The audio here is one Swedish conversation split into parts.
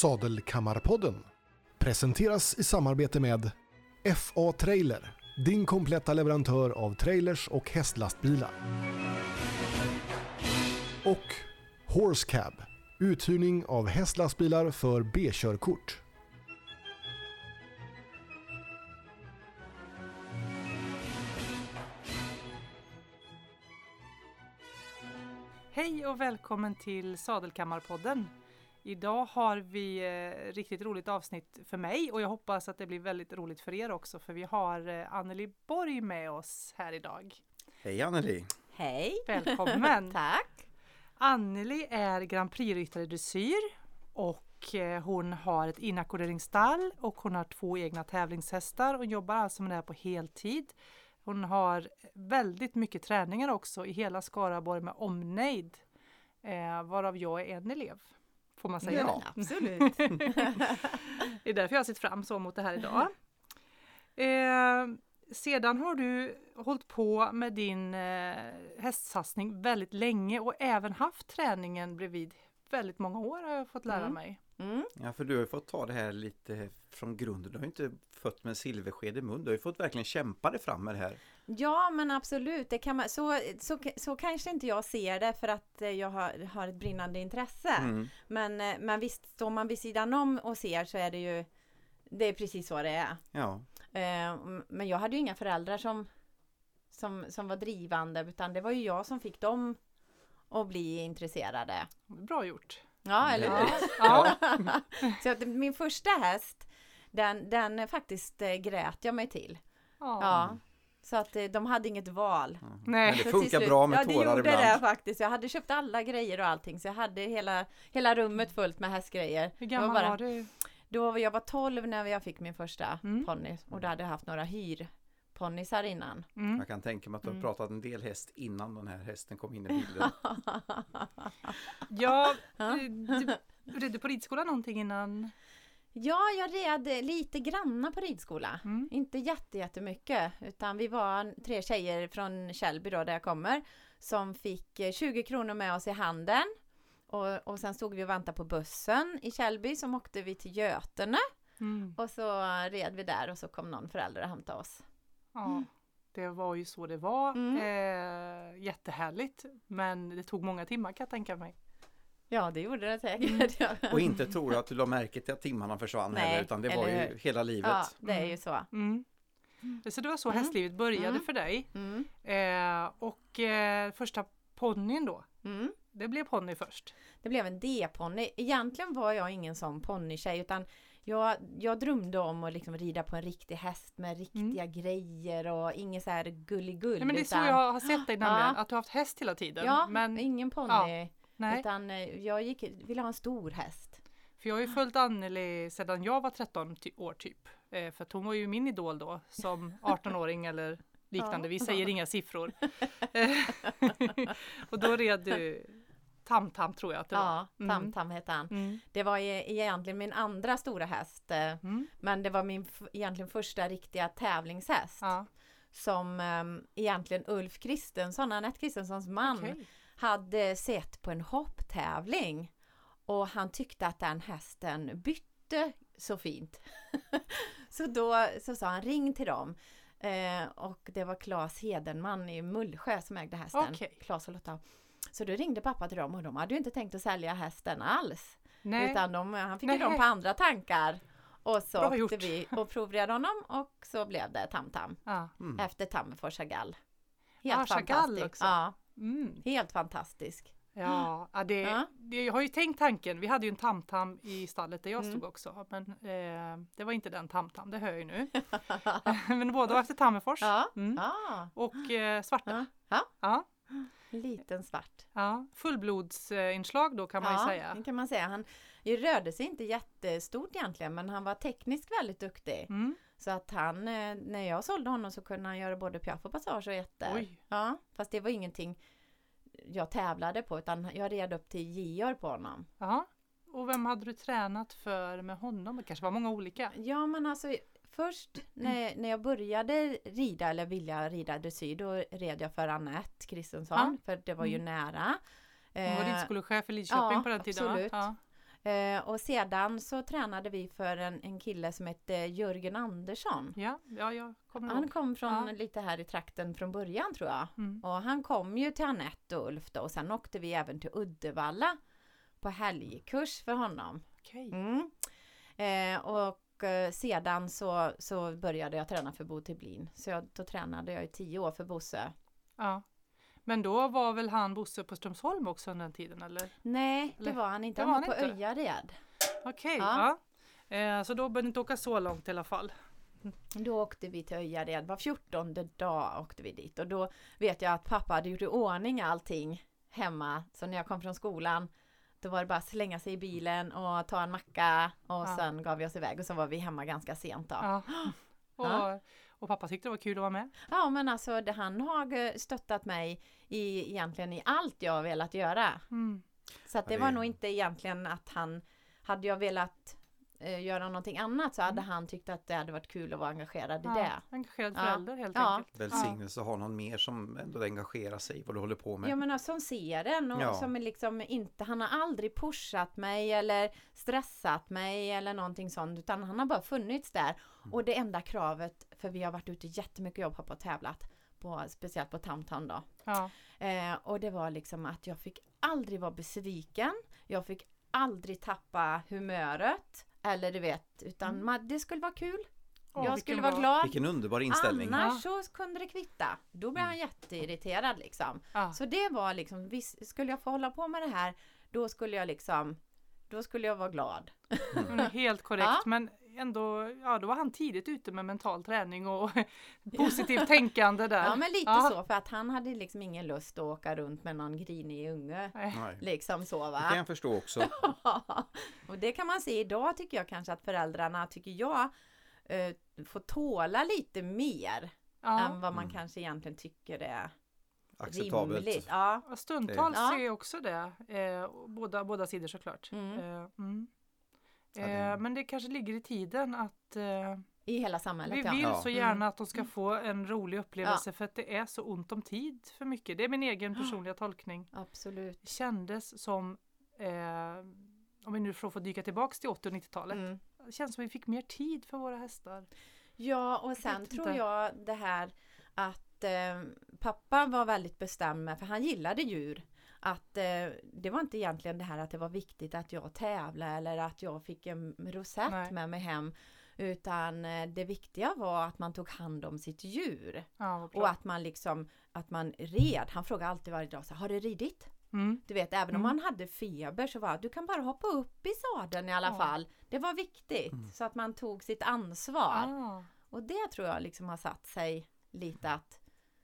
Sadelkammarpodden presenteras i samarbete med FA Trailer, din kompletta leverantör av trailers och hästlastbilar. Och Horse Cab, uthyrning av hästlastbilar för B-körkort. Hej och välkommen till Sadelkammarpodden. Idag har vi eh, riktigt roligt avsnitt för mig och jag hoppas att det blir väldigt roligt för er också för vi har eh, Anneli Borg med oss här idag. Hej Anneli! Hej! Välkommen! Tack! Anneli är Grand Prix-ryttare i dressyr och eh, hon har ett inackorderingsstall och hon har två egna tävlingshästar och jobbar alltså med det här på heltid. Hon har väldigt mycket träningar också i hela Skaraborg med omnejd, eh, varav jag är en elev. Får man säga Ja. Absolut! Det är därför jag har sett fram så mot det här idag. Eh, sedan har du hållit på med din eh, hästsatsning väldigt länge och även haft träningen bredvid väldigt många år har jag fått lära Mm. mig. Mm. Ja, för du har ju fått ta det här lite från grunden. Du har ju inte fött med silversked i mun. Du har ju fått verkligen kämpa dig fram med det här. Ja men absolut, det kan man, så, så, så kanske inte jag ser det för att jag har, har ett brinnande intresse. Mm. Men, eh, men visst, står man vid sidan om och ser så är det ju Det är precis så det är. Ja, Eh, Men jag hade ju inga föräldrar som, som, som var drivande utan det var ju jag som fick dem att bli intresserade. Bra gjort! Ja, eller Ja. hur? Ja. Så att min första häst, den, den faktiskt eh, grät jag mig till. Ja. Ja. Så att eh, de hade inget val. Nej. men det funkar bra med ja, det tårar gjorde ibland. det faktiskt. Jag hade köpt alla grejer och allting så jag hade hela, hela rummet fullt med hästgrejer. Hur Det var gammal bara- var du? Då var jag var 12 när jag fick min första Mm. ponny och då hade jag haft några hyrponnysar innan. Mm. jag kan tänka mig att du har Mm. pratat en del häst innan den här hästen kom in i bilden. Ja, Ja. du, du, du på ridskola någonting innan? Ja, jag red lite granna på ridskola. Mm. Inte jätte, jättemycket utan vi var tre tjejer från Källby då där jag kommer som fick eh, 20 kronor med oss i handen. Och, och sen stod vi och väntade på bussen i Källby som åkte vi till Götene Mm. och så red vi där och så kom någon förälder och hämtade oss. Ja, det var ju så det var. Mm. Eh, jättehärligt, men det tog många timmar kan jag tänka mig. Ja, det gjorde det säkert. Ja. Och inte tror att du la märke till att timmarna försvann Nej, heller, utan det var ju hur? hela livet. ja, det är ju så. Mm. Så det var så Mm. hästlivet började Mm. för dig. Mm. Eh, och eh, första ponnyn då, Mm. det blev ponny först. Det blev en D-ponny. Egentligen var jag ingen sån ponnykej utan jag, jag drömde om att liksom rida på en riktig häst med riktiga grejer och inget så här gulligull. Nej, men det är så utan, jag har sett dig nämligen, Ja. att du har haft häst hela tiden. Ja, men, ingen ponny. Ja, nej, Utan eh, jag gick, ville ha en stor häst. för jag har ju följt Anneli sedan jag var 13 ty- år typ. Eh, för att hon var ju min idol då, som 18-åring eller liknande. Vi säger inga siffror. Eh, och då red du Tam-Tam tror jag att det var. Ja, Mm. Tam-Tam hette han. Mm. Det var e- egentligen min andra stora häst. Mm. Men det var min egentligen första riktiga tävlingshäst. Ja, Som eh, egentligen Ulf Kristensson, Anette Kristenssons man, okej. Hade sett på en hopptävling och han tyckte att den hästen bytte så fint. så då så sa han ring till dem. Eh, och det var Claes Hedenman i Mullsjö som ägde hästen. Claes och Lotta. Så då ringde pappa till dem och de hade ju inte tänkt att sälja hästen alls. Nej. Utan de, han fick ju Nej. dem på andra tankar. Och så Bra åkte gjort. vi och provred honom och så blev det Tam-Tam. Ja. Mm. Efter Tammerfors Chagall. Ah, Helt Chagall också. Ja, Mm. helt fantastisk. Ja, ja, det, Ja. det, jag har ju tänkt tanken. Vi hade ju en tamtam i stallet där jag Mm. stod också. Men eh, det var inte den tamtam, det hör jag ju nu. men båda var efter Tammerfors. Ja, Mm. ja. Och eh, svarta. ja. liten svart. ja. Fullblodsinslag då kan man ju ja, säga. det kan man säga. Han rörde sig inte jättestort egentligen men han var tekniskt väldigt duktig. Mm. Så att han, eh, när jag sålde honom så kunde han göra både piaff och passage och. Oj. Ja, fast det var ingenting jag tävlade på utan jag red upp till Georg på honom. Ja. Och vem hade du tränat för med honom? Det kanske var många olika. Ja men alltså först när, när jag började rida eller vilja rida dressyr då red jag för Anette Kristensson för det var ju Mm. nära. Hon var Eh, riddskolechef i Lidköping ja, på den tiden absolut. Ja. Eh, och sedan så tränade vi för en, en kille som hette Jörgen Andersson. Ja, ja jag kommer Han ihåg. kom från Ja. lite här i trakten från början tror jag. Mm. Och han kom ju till Anette och Ulf då och sen åkte vi även till Uddevalla på helgkurs för honom. Okej. Mm. Eh, och eh, sedan så, så började jag träna för Bo Tiblin. Så jag, då tränade jag i tio år för Bosse. Ja. Men då var väl han Bosse på Strömsholm också under den tiden eller? Nej, det Eller- var han inte. det Han var var han på inte. Öjared. Okej, Ja. ja. Eh, så då behövde ni inte åka så långt i alla fall. Då åkte vi till Öjared. Var fjortonde dag åkte vi dit. Och då vet jag att pappa hade gjort i ordning allting hemma. Så när jag kom från skolan då var det bara att slänga sig i bilen och ta en macka och Ja. sen gav vi oss iväg och så var vi hemma ganska sent då. Ja. Och. Och pappa tyckte det var kul att vara med. Ja men alltså det, han har eh, stöttat mig i egentligen i allt jag har velat göra. Mm. Så att Ja, det det- var nog inte egentligen att han hade jag velat eh, göra någonting annat så hade han tyckt att det hade varit kul att vara engagerad i Mm. Ja, det. engagerad Ja. förälder helt Ja. enkelt. Välsignelse att ha någon mer som ändå engagerar sig i vad du håller på med. Jag menar som ser den och Ja. som är liksom inte, han har aldrig pushat mig eller stressat mig eller någonting sånt utan han har bara funnits där. Mm. Och det enda kravet, för vi har varit ute jättemycket och jobbat på tävlat, på, speciellt på Tamtam då. Ja. Eh, och det var liksom att jag fick aldrig vara besviken. Jag fick aldrig tappa humöret. Eller du vet, utan Mm. man, det skulle vara kul. Åh, jag skulle vara glad. Vilken underbar inställning. Annars så kunde det kvitta. Då blev han Mm. jätteirriterad liksom. Ja. Så det var liksom, visst, skulle jag få hålla på med det här, då skulle jag liksom, då skulle jag vara glad. Är helt korrekt. Ja. Men ändå, ja då var han tidigt ute med mental träning och positivt tänkande där. Ja men lite Ja. så, för att han hade liksom ingen lust att åka runt med någon grinig unge. Nej. Liksom så Det va. kan jag förstå också. och det kan man se idag tycker jag kanske att föräldrarna, tycker jag, eh, får tåla lite mer Ja. än vad man Mm. kanske egentligen tycker är Acceptabelt. rimligt. Ja. Ja, Stundtals Ja. ser jag också det. Eh, båda, båda sidor såklart. Mm. Eh, mm. Ja, det- Eh, men det kanske ligger i tiden att eh, I hela samhället vi vill Ja. så gärna att de ska få en rolig upplevelse Ja. för att det är så ont om tid för mycket. Det är min egen personliga tolkning. Absolut. Det kändes som, eh, om vi nu får, dyka tillbaks till 80 och 90-talet, Mm. det känns som vi fick mer tid för våra hästar. Ja och sen vet tror inte. jag det här att eh, pappa var väldigt bestämd med, för han gillade djur. Att eh, det var inte egentligen det här att det var viktigt att jag tävlade eller att jag fick en rosett Nej. med mig hem. Utan eh, det viktiga var att man tog hand om sitt djur. Ja. Och att man liksom, att man red. Han frågade alltid varje dag så har du ridit? mm. Du vet, även om Mm. man hade feber så var du kan bara hoppa upp i sadeln i alla Ja. fall. Det var viktigt. Mm. Så att man tog sitt ansvar. Ah. Och det tror jag liksom har satt sig lite att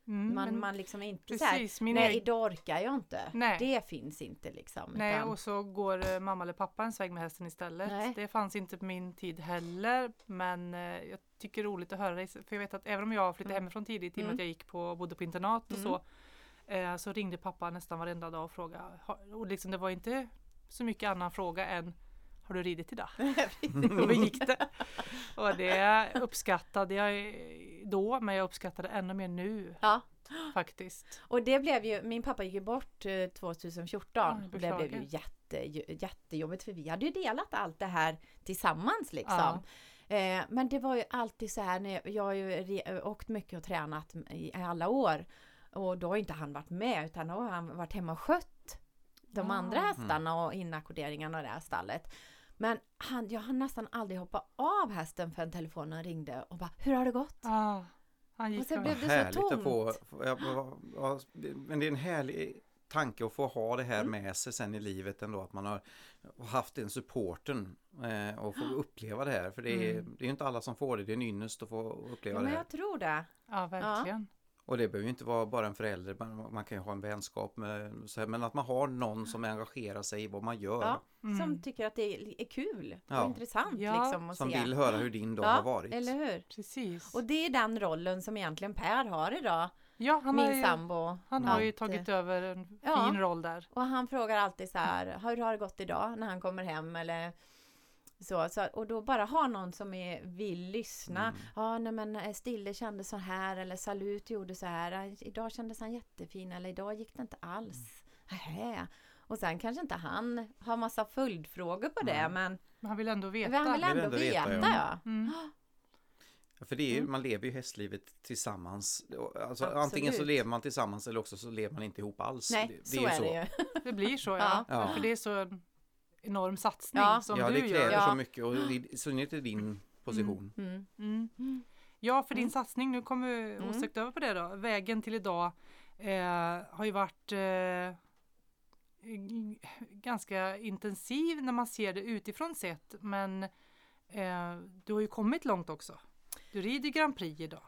Mm, man, man liksom inte Precis, min Nej idag orkar jag inte. Nej. Det finns inte liksom. Nej, utan- och så går eh, mamma eller pappa en sväng med hästen istället. Nej. Det fanns inte på min tid heller. Men eh, jag tycker det är roligt att höra dig. För jag vet att även om jag flyttade Mm. hemifrån tidigt i och med Mm. att jag gick på, bodde på internat och Mm. så. Eh, så ringde pappa nästan varenda dag och frågade. Och liksom, det var inte så mycket annan fråga än Har du ridit idag? och hur gick det? Och det uppskattade jag då men jag uppskattar det ännu mer nu ja. faktiskt. Och det blev ju, min pappa gick ju bort eh, 2014. Ja, jag och det blev ju jätte, jättejobbigt för vi hade ju delat allt det här tillsammans liksom. Eh, men det var ju alltid så här, när jag, jag har ju åkt mycket och tränat i, alla år. Och då har inte han varit med utan då har han varit hemma och skött de Ah. andra hästarna och inackorderingarna och det här stallet. Men han, jag har nästan aldrig hoppat av hästen förrän telefonen ringde och bara Hur har det gått? Ah, han gick Och sen blev det så Härligt att tomt. få, få ja, men det är en härlig tanke att få ha det här Mm. med sig sen i livet ändå att man har haft den supporten eh, och få uppleva det här för det är, Mm. det är ju inte alla som får det, det är en ynnest att få uppleva Ja, det men här. jag tror det. Ja, verkligen. Och det behöver ju inte vara bara en förälder, man, man kan ju ha en vänskap med, så här, men att man har någon som engagerar sig i vad man gör. Ja, Mm. Som tycker att det är, kul Ja. och intressant Ja. liksom att Som se. vill höra hur din dag ja, har varit. eller hur? Precis. Och det är den rollen som egentligen Per har idag, ja, han har min ju, sambo. han har ju Att, tagit över en Ja. fin roll där. Och han frågar alltid så här, hur har det gått idag när han kommer hem eller så, så och då bara ha någon som är, vill lyssna. Mm. Ja, nej men eh, Stille kände så här eller Salut gjorde så här. "Ah, Idag kändes han jättefin eller idag gick det inte alls. Nähä. Och sen kanske inte han har massa följdfrågor på det Nej. men Men han vill ändå veta. han vill ändå ändå veta, veta, ja. Mm. Ja, för det är ju, Mm. man lever ju hästlivet tillsammans. Alltså, Absolut. antingen så lever man tillsammans eller också så lever man inte ihop alls. Nej, det, så ju är det ju. Det blir så ja. Ja. Ja. För det är så enorm satsning Ja. som ja, du det gör. kräver Ja. så mycket och i synnerhet i din position. Mm. Mm. Mm. Ja, för din Mm. satsning, nu kommer vi Mm. osökt över på det då. Vägen till idag eh, har ju varit eh, ganska intensiv när man ser det utifrån sett. Men eh, du har ju kommit långt också. Du rider Grand Prix idag.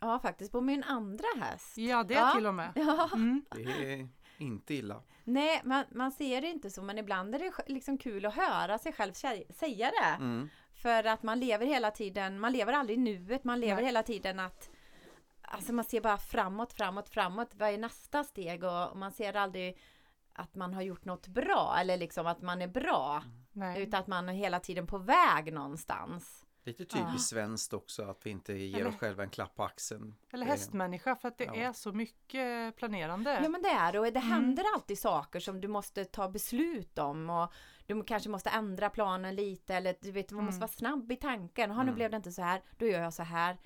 Ja, faktiskt på min andra häst. Ja, det Ja. till och med. Ja. Mm. Det är inte illa. Nej, man, man ser det inte så men ibland är det liksom kul att höra sig själv sä- säga det. Mm. För att man lever hela tiden, man lever aldrig i nuet, man lever Nej. hela tiden att Alltså man ser bara framåt, framåt, framåt. Vad är nästa steg? Och och man ser aldrig att man har gjort något bra eller liksom att man är bra. Nej. Utan att man är hela tiden på väg någonstans. Lite typiskt Ja. svenskt också att vi inte ger Eller- oss själva en klapp på axeln. Eller hästmänniska för att det Ja. är så mycket planerande. Ja men det är det och det Mm. händer alltid saker som du måste ta beslut om och du kanske måste ändra planen lite eller du vet, man måste Mm. vara snabb i tanken. Har nu Mm. blev det inte så här, då gör jag så här.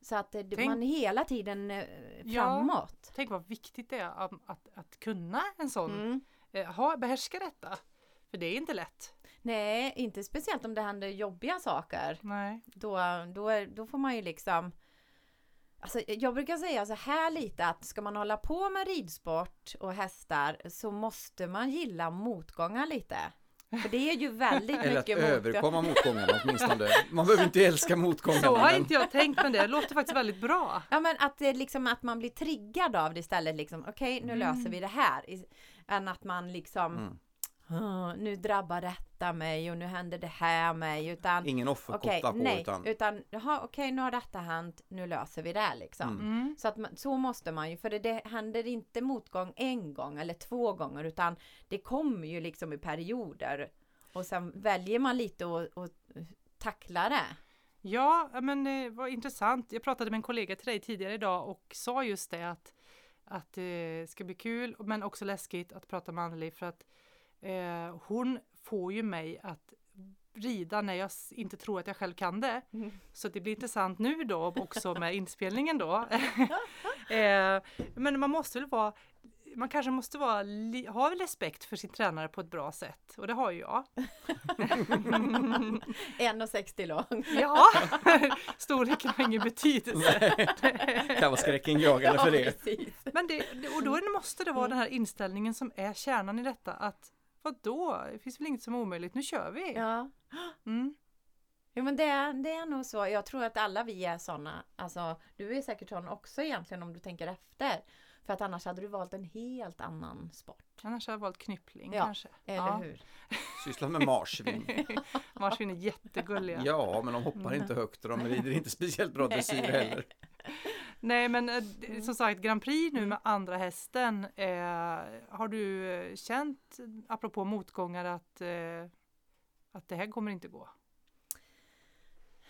Så att eh, det, Tänk- man är hela tiden eh, Ja. framåt. Tänk vad viktigt det är att, att, att kunna en sån, Mm. eh, ha, behärska detta. För det är inte lätt. Nej, inte speciellt om det händer jobbiga saker. Nej. Då, då, är, då får man ju liksom Alltså, jag brukar säga så här lite att ska man hålla på med ridsport och hästar så måste man gilla motgångar lite. För det är ju väldigt Eller att mycket motgångar. överkomma motgångarna åtminstone. Man behöver inte älska motgångarna. Så har men- inte jag tänkt men det låter faktiskt väldigt bra. Ja men att det liksom att man blir triggad av det istället liksom okej nu Mm. löser vi det här. Än att man liksom Mm. "Åh, nu drabbar detta mig och nu händer det här mig utan Ingen okej offerkoppla på nej utan utan jaha okej nu har detta hänt nu löser vi det liksom. Mm. Mm. Så att man, så måste man ju för det, det händer inte motgång en gång eller två gånger utan det kommer ju liksom i perioder och sen väljer man lite och, och tackla det. Ja, men det var intressant. Jag pratade med en kollega till dig tidigare idag och sa just det att, att det ska bli kul men också läskigt att prata med Anneli för att eh, hon får ju mig att rida när jag inte tror att jag själv kan det. Mm. Så det blir intressant nu då också med inspelningen då. eh, men man måste väl vara man kanske måste vara, ha respekt för sin tränare på ett bra sätt och det har ju jag. 1,60 lång. Ja, storleken har ingen betydelse. kan vara skräckinjagande för det. precis. Men det, och då det- måste det vara den här inställningen som är kärnan i detta att vadå, det finns väl inget som är omöjligt, nu kör vi. Ja. Mm. Jo men det, är- det är nog så. Jag tror att alla vi är sådana. Alltså, du är säkert sån också egentligen om du tänker efter. För att annars hade du valt en helt annan sport. Annars har jag valt knyppling Ja, kanske. Eller Ja. hur? Sysslat med marsvin. Marsvin är jättegulliga. Ja, men de hoppar inte högt och de rider inte speciellt bra dressyr heller. Nej men eh, d- som sagt Grand Prix nu med andra hästen. Eh, har du eh, känt, apropå motgångar, att, eh, att det här kommer inte gå?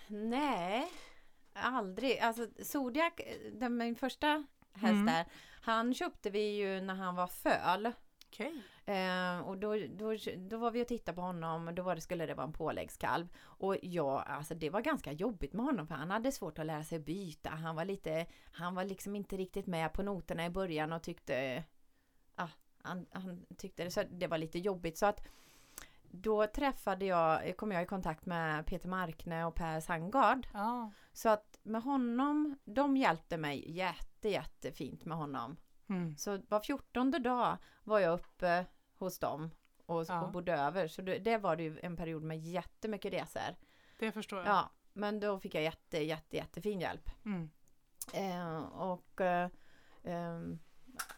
Nej, aldrig. Alltså Zodiac, den, min första häst Mm. där, han köpte vi ju när han var föl. Okej. Eh, och då, då, då var vi och tittade på honom och då var det, skulle det vara en påläggskalv. Och ja, alltså det var ganska jobbigt med honom för han hade svårt att lära sig byta. Han var lite, han var liksom inte riktigt med på noterna i början och tyckte, ja, han, han tyckte det, så det var lite jobbigt. Så att då träffade jag, kom jag i kontakt med Peter Markne och Per Sangard. Ja. Så att med honom, de hjälpte mig jätte, jättefint med honom. Mm. Så var fjortonde dag var jag uppe hos dem och, Ja. och bodde över. Så det, det var det ju en period med jättemycket resor. Det förstår jag. Ja, men då fick jag jätte, jätte, jättefin hjälp. Mm. Eh, och eh, ehm,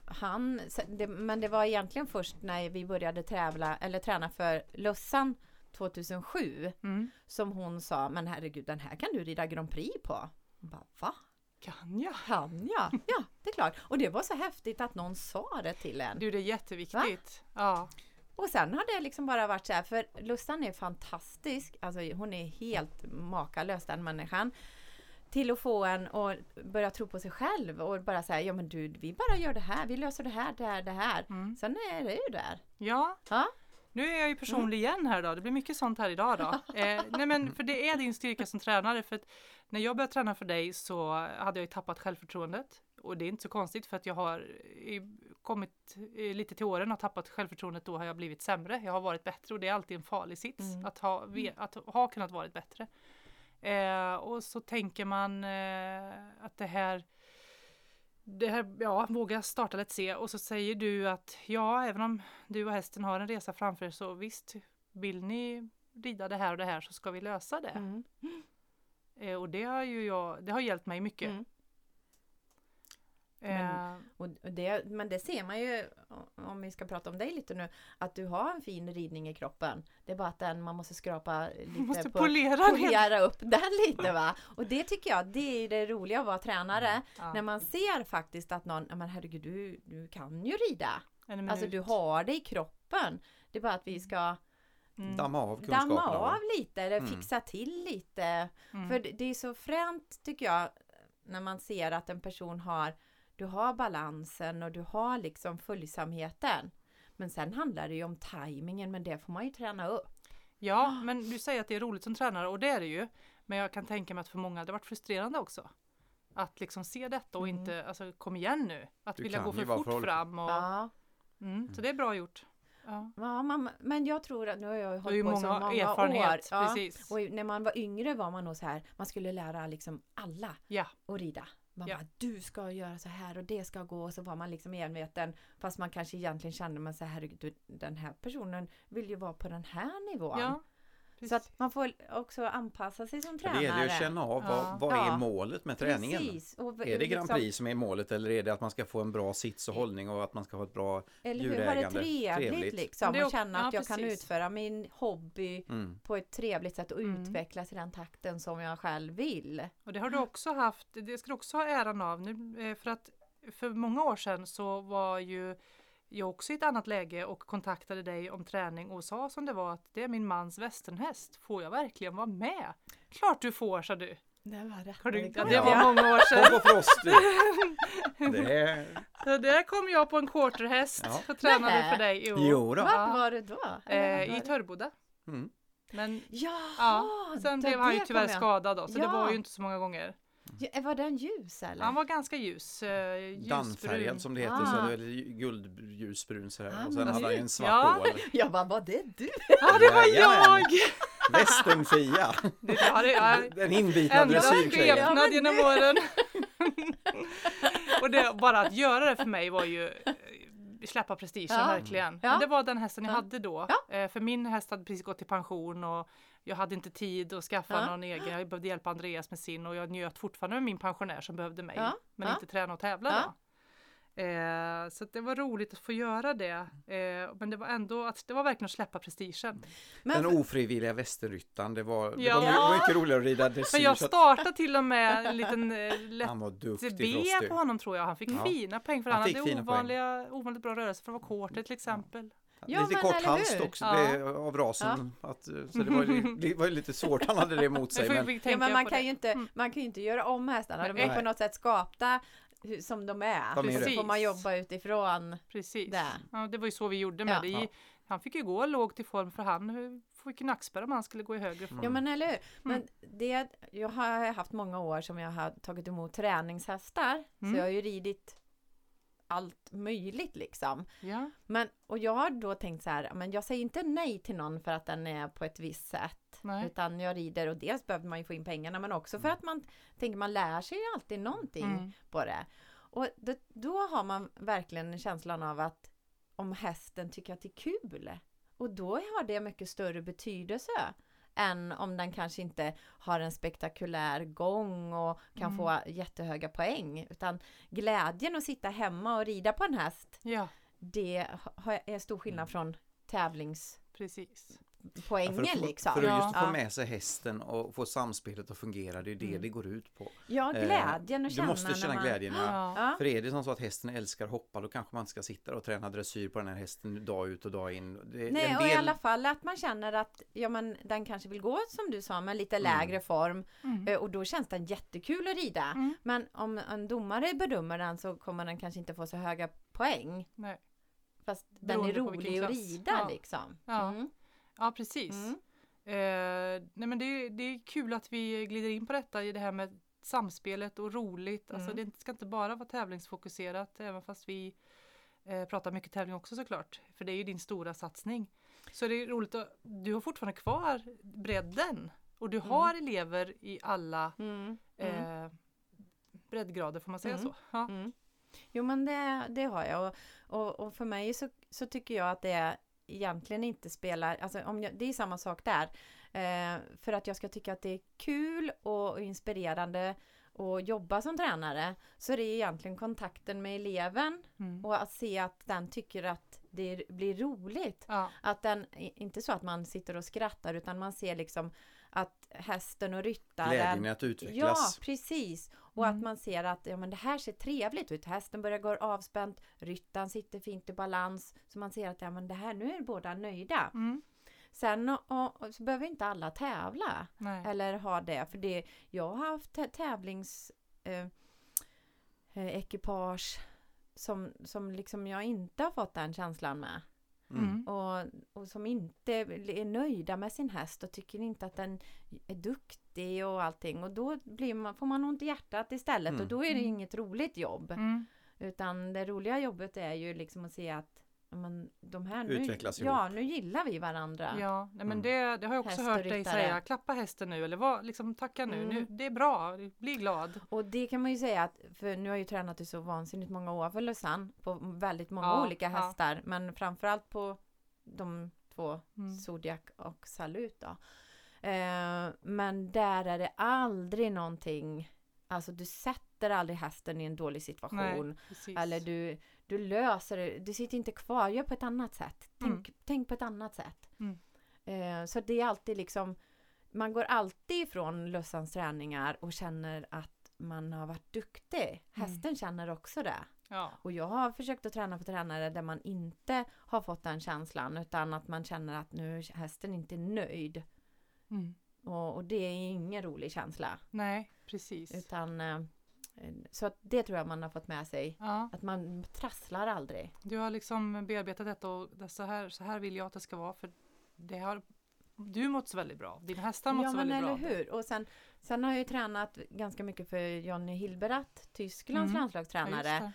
han, det, men det var egentligen först när vi började tävla eller träna för Lussan 2007 Mm. som hon sa, men herregud den här kan du rida Grand Prix på. Bara, va? Kan jag? Kan jag? Ja, det är klart. Och det var så häftigt att någon sa det till en. Du, det är jätteviktigt. Ja. Och sen har det liksom bara varit så här, för Lussan är fantastisk, alltså hon är helt makalös den människan. Till att få en att börja tro på sig själv och bara säga, ja men du, vi bara gör det här, vi löser det här, det här, det här. Mm. Sen är det ju där. Ja. Ja. Nu är jag ju personlig igen här då. Det blir mycket sånt här idag då. Eh, nej men för det är din styrka som tränare. För att när jag började träna för dig så hade jag ju tappat självförtroendet. Och det är inte så konstigt för att jag har i, kommit eh, lite till åren och tappat självförtroendet. Då har jag blivit sämre. Jag har varit bättre och det är alltid en farlig sits Mm. att, ha, ve- att ha kunnat varit bättre. Eh, och så tänker man eh, att det här det här, ja, våga starta lätt se och så säger du att ja, även om du och hästen har en resa framför er så visst, vill ni rida det här och det här så ska vi lösa det. Mm. Eh, och det har ju jag, det har hjälpt mig mycket. Mm. Eh, Och och det, men det ser man ju, om vi ska prata om dig lite nu, att du har en fin ridning i kroppen. Det är bara att den, man måste skrapa lite måste på, polera polera upp den lite va. Och det tycker jag, det är det roliga att vara tränare. Ja, När man ser faktiskt att någon, "Ja, men herregud du, du kan ju rida. Alltså du har det i kroppen. Det är bara att vi ska Mm, Damma av kunskaperna. damma av lite eller Mm. fixa till lite. mm. För det är så fränt tycker jag när man ser att en person har du har balansen och du har liksom följsamheten. Men sen handlar det ju om tajmingen men det får man ju träna upp. Ja, men du säger att det är roligt som tränare och det är det ju. Men jag kan tänka mig att för många det har varit frustrerande också. Att liksom se detta och Mm. inte, alltså kom igen nu. Att Du vilja kan gå för fort fram. Och, Ja, mm, så det är bra gjort. Ja. ja man, men jag tror att nu har jag hållit på i så många, år. Ja, Precis. och när man var yngre var man nog så här, man skulle lära liksom alla Ja. att rida. Man Ja. bara, du ska göra så här och det ska gå och så var man liksom enveten fast man kanske egentligen kände man så här, herregud, den här personen vill ju vara på den här nivån. ja. Så att man får också anpassa sig som Ja, tränare. Det gäller ju att känna av Ja. vad, vad Ja. är målet med träningen? Precis. Och Är det Grand liksom- Prix som är målet eller är det att man ska få en bra sits och hållning och att man ska ha ett bra... Eller hur, ha det djurägande? trevligt, Trevligt. liksom Det och känna att ja, jag kan precis. utföra min hobby Mm. på ett trevligt sätt och Mm. utvecklas i den takten som jag själv vill. Och det har du också haft, det ska du också ha äran av nu, eh, för att för många år sedan så var ju jag också i ett annat läge och kontaktade dig om träning och sa som det var att det är min mans västernhäst. Får jag verkligen vara med? Klart du får, sa du. Det var rätt. Har du ja, det var många år Kom sedan. på frost du! Det. Så där kom jag på en quarterhäst Ja. och tränade för dig. Jo. Jo då. Vart Ja. var du då? Eh, I Törboda. Mm. Men Jaha! ja, sen det- blev han ju det tyvärr skadad då, så det Ja. var ju inte så många gånger. Ja, Var den ljus eller? Han var ganska ljus. Eh, ljusbrun. Dammfärgad som det heter, Ah. så det är guldljusbrun sådär. Ah, och sen hade han ju en svart Ja. hål. Jag bara, var det du? Ja, det var jag! Västernfia! Den inbitna dressyrtjejen. Genom det- åren. och det, bara att göra det för mig var ju eh, släppa prestigen Ja. verkligen. Ja. Men det var den hästen jag Ja. hade då. Eh, För min häst hade precis gått i pension och jag hade inte tid att skaffa någon egen. Jag behövde hjälpa Andreas med sin och jag njöt fortfarande med min pensionär som behövde mig. Men inte träna och tävla då. Eh, så det var roligt att få göra det. Eh, men det var ändå att det var verkligen att släppa prestigen. Men Den ofrivilliga västernryttaren, det var, det Ja. var my- mycket roligare att rida dressyr. Men jag startade till och med en liten eh, lätt han var duktig B på honom tror jag. Han fick Ja. fina poäng för Han han, hade fina ovanliga, ovanligt bra rörelse för att vara quarter till exempel. Ja, lite men kort hals också Ja. det, av rasen. Att, så det var, ju, det var ju lite svårt, han hade det emot sig. Men, men man kan, det. ju inte, Mm. man kan ju inte göra om hästarna. De är Nej. på något sätt skapta hur- som de är. De är så får man jobba utifrån Precis. det. Ja, det var ju så vi gjorde med Ja. det. Ja. Han fick ju gå lågt i form för han fick ju nackspärr om han skulle gå i högre form. Ja men eller hur. Men Mm. det, jag har haft många år som jag har tagit emot träningshästar. Mm. Så jag har ju ridit allt möjligt liksom. Ja. Men, och jag har då tänkt så här, men jag säger inte nej till någon för att den är på ett visst sätt. Nej. Utan jag rider och dels behöver man ju få in pengarna men också för att man tänker man lär sig ju alltid någonting Mm. på det. Och då, då har man verkligen känslan av att om hästen tycker att det är kul. Och då har det mycket större betydelse än om den kanske inte har en spektakulär gång och kan Mm. få jättehöga poäng. Utan glädjen att sitta hemma och rida på en häst, ja, det är stor skillnad från tävlingspoängen precis. Ja, för att få, liksom. för att just ja. få med sig hästen och få samspelet att fungera, det är det Mm. det går ut på. ja, Eh, glädjen att Du känna måste när känna man... glädjen. Ja. Ja. För är det som så att hästen älskar att hoppa då kanske man ska sitta och träna dressyr på den här hästen dag ut och dag in. Det, Nej, en och i del- alla fall att man känner att ja, men den kanske vill gå som du sa med lite Mm. lägre form Mm. eh, och då känns den jättekul att rida. Mm. Men om en domare bedömer den så kommer den kanske inte få så höga poäng. Nej. Fast den är Beroende på vilken rolig att rida Ja. liksom. Ja. Mm. Ja, precis. Mm. Eh, nej men det, är- det är kul att vi glider in på detta i det här med samspelet och roligt. Alltså Mm. det ska inte bara vara tävlingsfokuserat även fast vi eh, pratar mycket tävling också såklart. För det är ju din stora satsning. Så det är roligt att du har fortfarande kvar bredden och du har elever i alla Mm. Mm. eh, breddgrader får man säga Mm. så. Ja. Mm. Jo men det, det har jag och, och, och för mig så, så tycker jag att det egentligen inte spelar, alltså om jag, det är samma sak där. Eh, för att jag ska tycka att det är kul och, och inspirerande att jobba som tränare så är det egentligen kontakten med eleven Mm. och att se att den tycker att det blir roligt. Ja. Att den, inte så att man sitter och skrattar utan man ser liksom att hästen och ryttaren Glädjen att Ja, utvecklas. precis. Och Mm. att man ser att ja, men det här ser trevligt ut. Hästen börjar gå avspänt, ryttaren sitter fint i balans. Så man ser att ja, men det här, nu är båda nöjda. Mm. Sen och, och, så behöver inte alla tävla Nej. eller ha det. För det, jag har haft tä- tävlings eh, eh, ekipage som, som liksom jag inte har fått den känslan med. Mm. Och, och som inte är nöjda med sin häst och tycker inte att den är duktig och allting. Och då blir man, får man ont i hjärtat istället Mm. och då är det Mm. inget roligt jobb. Mm. Utan det roliga jobbet är ju liksom att se att men, de här nu, Utvecklas ja, nu gillar vi varandra. Ja, nej, men Mm. det, det har jag också hört dig säga. Klappa hästen nu eller vad, liksom tacka nu. Mm. nu. Det är bra, bli glad. Och det kan man ju säga att, för nu har jag ju tränat i så vansinnigt många år för Lussan på väldigt många Ja, olika ja. hästar. Men framförallt på de två Mm. Zodiac och Salut då. Eh, men där är det aldrig någonting, alltså du sätter aldrig hästen i en dålig situation. Nej. Eller du, du löser det, du sitter inte kvar, gör på ett annat sätt. Tänk, tänk på ett annat sätt. Mm. Eh, så det är alltid liksom, man går alltid ifrån Lussans träningar och känner att man har varit duktig. Hästen känner också det. Ja. Och jag har försökt att träna på tränare där man inte har fått den känslan utan att man känner att nu är hästen inte nöjd. Mm. Och, och det är ingen rolig känsla. Nej, precis. Utan eh, så att det tror jag man har fått med sig. Ja, Att man trasslar aldrig. du har liksom bearbetat detta och det, så, här, så här vill jag att det ska vara för det har du mått så väldigt bra. Din häst har mått Ja så men väldigt eller bra. hur. Och sen, sen har jag ju tränat ganska mycket för Jonny Hilberath, Tysklands Mm. Ja, landslagstränare. det.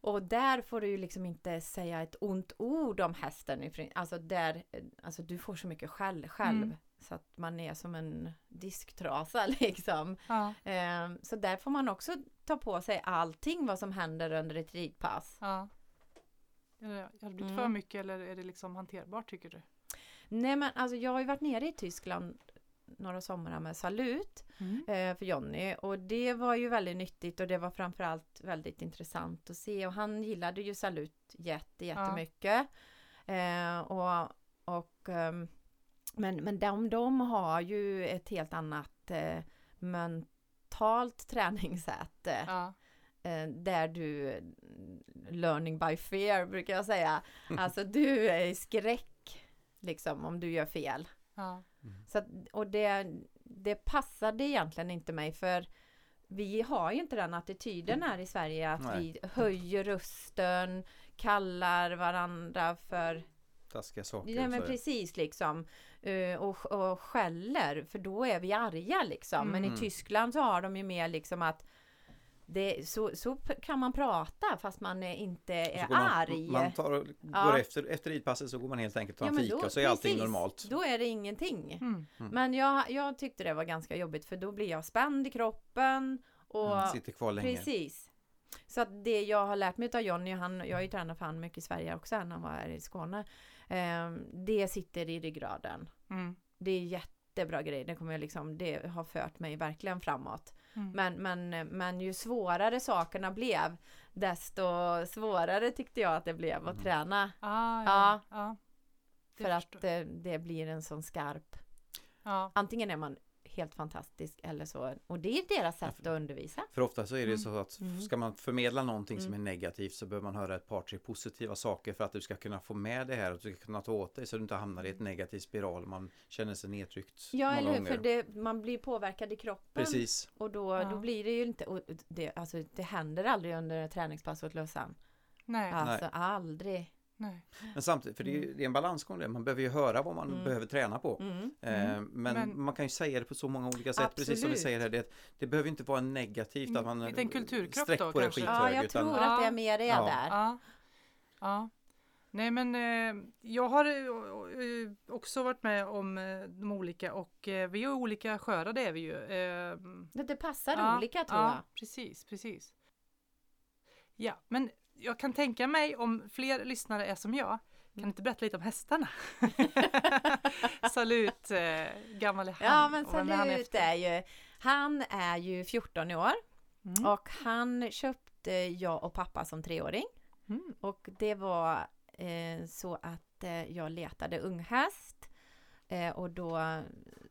Och där får du ju liksom inte säga ett ont ord om hästen. Alltså där, alltså du får så mycket själv, själv Mm. Så att man är som en disktrasa liksom. Ja, Ehm, så där får man också ta på sig allting vad som händer under ett ridpass. ja. Har det blivit Mm. för mycket eller är det liksom hanterbart tycker du? Nej men alltså jag har ju varit nere i Tyskland några somrar med Salut eh, för Jonny och det var ju väldigt nyttigt och det var framförallt väldigt intressant att se och han gillade ju Salut jätte, jättemycket. Eh, och, och, ehm, men, men de, de har ju ett helt annat eh, mentalt träningssätt eh, Ja, eh, där du learning by fear brukar jag säga. Alltså du är i skräck liksom om du gör fel. ja, Så att, och det, det passade egentligen inte mig för vi har ju inte den attityden här i Sverige att Nej. vi höjer rösten, kallar varandra för Taskiga saker. Ja men precis liksom. Eh, och, och skäller för då är vi arga liksom. Men i Mm. Tyskland så har de ju mer liksom att det, så, så kan man prata fast man inte är går man, arg. Man tar och Ja. går efter, efter ridpasset så går man helt enkelt och tar en men fika då- och så är allting precis, normalt. Då är det ingenting. mm. Men jag, jag tyckte det var ganska jobbigt för då blir jag spänd i kroppen. Och Mm, sitter kvar länge. Precis. Så att det jag har lärt mig av Jonny, han, jag har ju tränat för han mycket i Sverige också när han var här i Skåne. Ehm, det sitter i ryggraden. Mm. Det är jättebra grej. Det, kommer jag liksom, det har fört mig verkligen framåt. Mm. Men, men, men ju svårare sakerna blev desto svårare tyckte jag att det blev att Mm. träna. Ah, ja, Ja. ja. För att förstår- det, det blir en sån skarp. ja. Antingen är man helt fantastisk eller så. Och det är deras sätt att undervisa. För ofta så är det Mm. så att Mm. ska man förmedla någonting som är Mm. negativt så behöver man höra ett par tre positiva saker för att du ska kunna få med det här och du ska kunna ta åt dig så du inte hamnar i ett negativ spiral man känner sig nedtryckt Ja, eller hur? För det, man blir påverkad i kroppen. Precis. Och då, Ja. då blir det ju inte, och det, alltså, det händer aldrig under ett träningspass åt Lussan. Nej. Alltså aldrig. Nej. Men samtidigt, för det är, ju- det är en balansgång det. Man behöver ju höra vad man Mm. behöver träna på. Mm. Eh, men, Men- man kan ju säga det på så många olika sätt, precis som vi Absolut. säger här. Det, det behöver inte vara negativt att man Mm, liten kulturkrock sträck då, på det skithög. Ja, jag utan, tror att det är mer det Ja. där. Ja. ja. Nej men eh, jag har eh, eh, också varit med om eh, de olika och eh, vi är olika sköra det är vi ju. Eh, Det, det passar ja, olika tror ja, jag. Precis, precis. Ja, men jag kan tänka mig om fler lyssnare är som jag. Kan du inte berätta lite om hästarna? Salut, eh, gammal är han. Ja men vem är han Salut efter? är ju, han är ju 14 år Mm. och han köpte jag och pappa som treåring. Mm. Och det var eh, så att eh, jag letade unghäst eh, och då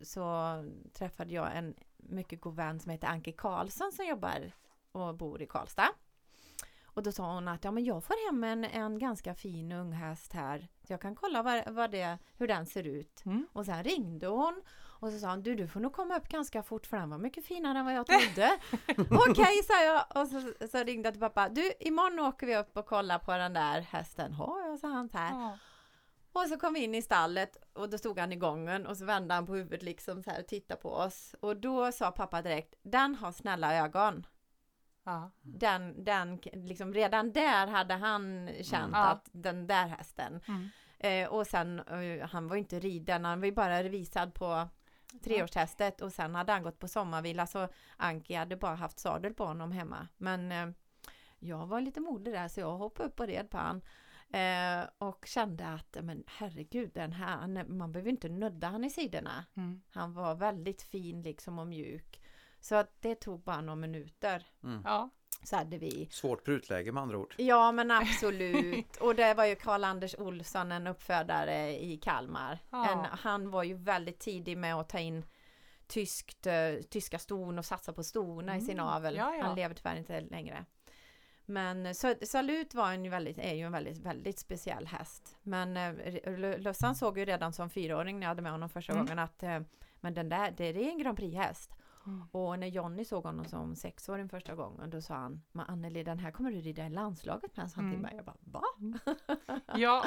så träffade jag en mycket god vän som heter Anke Karlsson som jobbar och bor i Karlstad. Och då sa hon att ja men jag får hem en, en ganska fin unghäst här. Så jag kan kolla vad, vad det, hur den ser ut. Mm. Och sen ringde hon och så sa hon du, du får nog komma upp ganska fort för den var mycket finare än vad jag trodde. Okej, sa jag och så, så ringde jag till pappa. Du, imorgon åker vi upp och kollar på den där hästen. Ja, sa han så här. Ja. Och så kom vi in i stallet och då stod han i gången och så vände han på huvudet liksom så här och tittade på oss. Och då sa pappa direkt, den har snälla ögon. Ja. Den, den, liksom redan där hade han känt Ja. att den där hästen. Mm. Eh, och sen, eh, han var ju inte riden, han var ju bara revisad på treårstestet och sen hade han gått på sommarvila så Anki hade bara haft sadel på honom hemma. Men eh, jag var lite modig där så jag hoppade upp och red på han. Eh, och kände att, men herregud, den här, man behöver inte nudda han i sidorna. Mm. Han var väldigt fin liksom och mjuk. Så att det tog bara några minuter. Mm. Ja. Så hade vi Svårt prutläge med andra ord. Ja men absolut. Och det var ju Karl-Anders Olsson, en uppfödare i Kalmar. Ja. En, han var ju väldigt tidig med att ta in tyskt, eh, tyska ston och satsa på stona i sin Mm, avel. ja, ja. Han lever tyvärr inte längre. Men eh, så, Salut var en väldigt, är ju en väldigt, väldigt speciell häst. Men eh, L- Lussan såg ju redan som fyraåring när jag hade med honom första Mm. gången att eh, men den där, det är en Grand Prix-häst. Mm. Och när Jonny såg honom som sexåring första gången då sa han Men Anneli den här kommer du rida i landslaget med, sa han till Mm. mig. Jag bara va? Ja,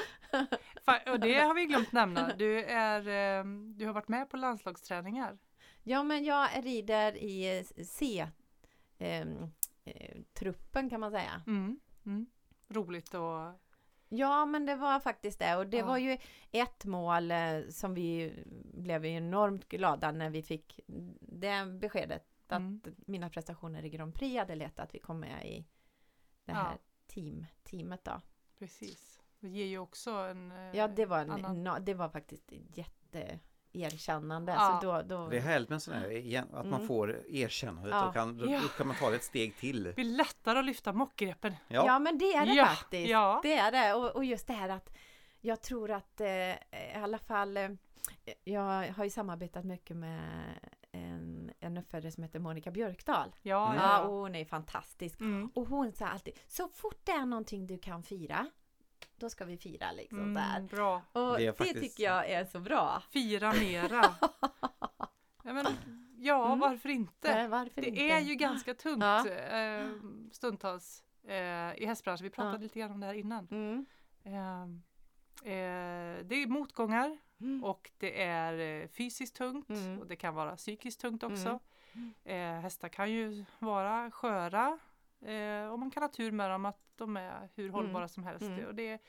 Fa- och det har vi glömt nämna. Du, är, eh, du har varit med på landslagsträningar. Ja men jag rider i eh, C ehm, eh, truppen kan man säga. Mm. Mm. Roligt och Ja men det var faktiskt det och det Ja. var ju ett mål eh, som vi blev enormt glada när vi fick det beskedet att Mm. mina prestationer i Grand Prix hade lett att vi kom med i det Ja. här team, teamet då. precis. Det ger ju också en... eh, Ja det var, en, annan- no, det var faktiskt ett jätteerkännande. Ja. Så då, då, Det är härligt med sån här, att man Mm. får erkännandet Ja. och kan, då, då kan man ta ett steg till. Det blir lättare att lyfta mockgreppen. Ja, Ja men det är det Ja, faktiskt. ja. Det är det. Och, och just det här att jag tror att eh, i alla fall eh, jag har ju samarbetat mycket med en, en uppfödare som heter Monica Björkdal. Ja, Mm. Ja, ja. och hon är fantastisk. Mm. Och hon sa alltid, så fort det är någonting du kan fira, då ska vi fira liksom där. Mm, bra. Och Det det, tycker jag är så bra. Fira mera. ja, men, ja Mm. varför inte? Nej, varför Det inte? är ju ganska tungt Ja. eh, stundtals eh, i hästbranschen. Vi pratade Ja. lite grann om det här innan. Mm. Eh, eh, det är motgångar Mm. och det är eh, fysiskt tungt Mm. och det kan vara psykiskt tungt också. Mm. Eh, hästar kan ju vara sköra eh, och man kan ha tur med dem att de är hur hållbara som helst. Mm. Och det, det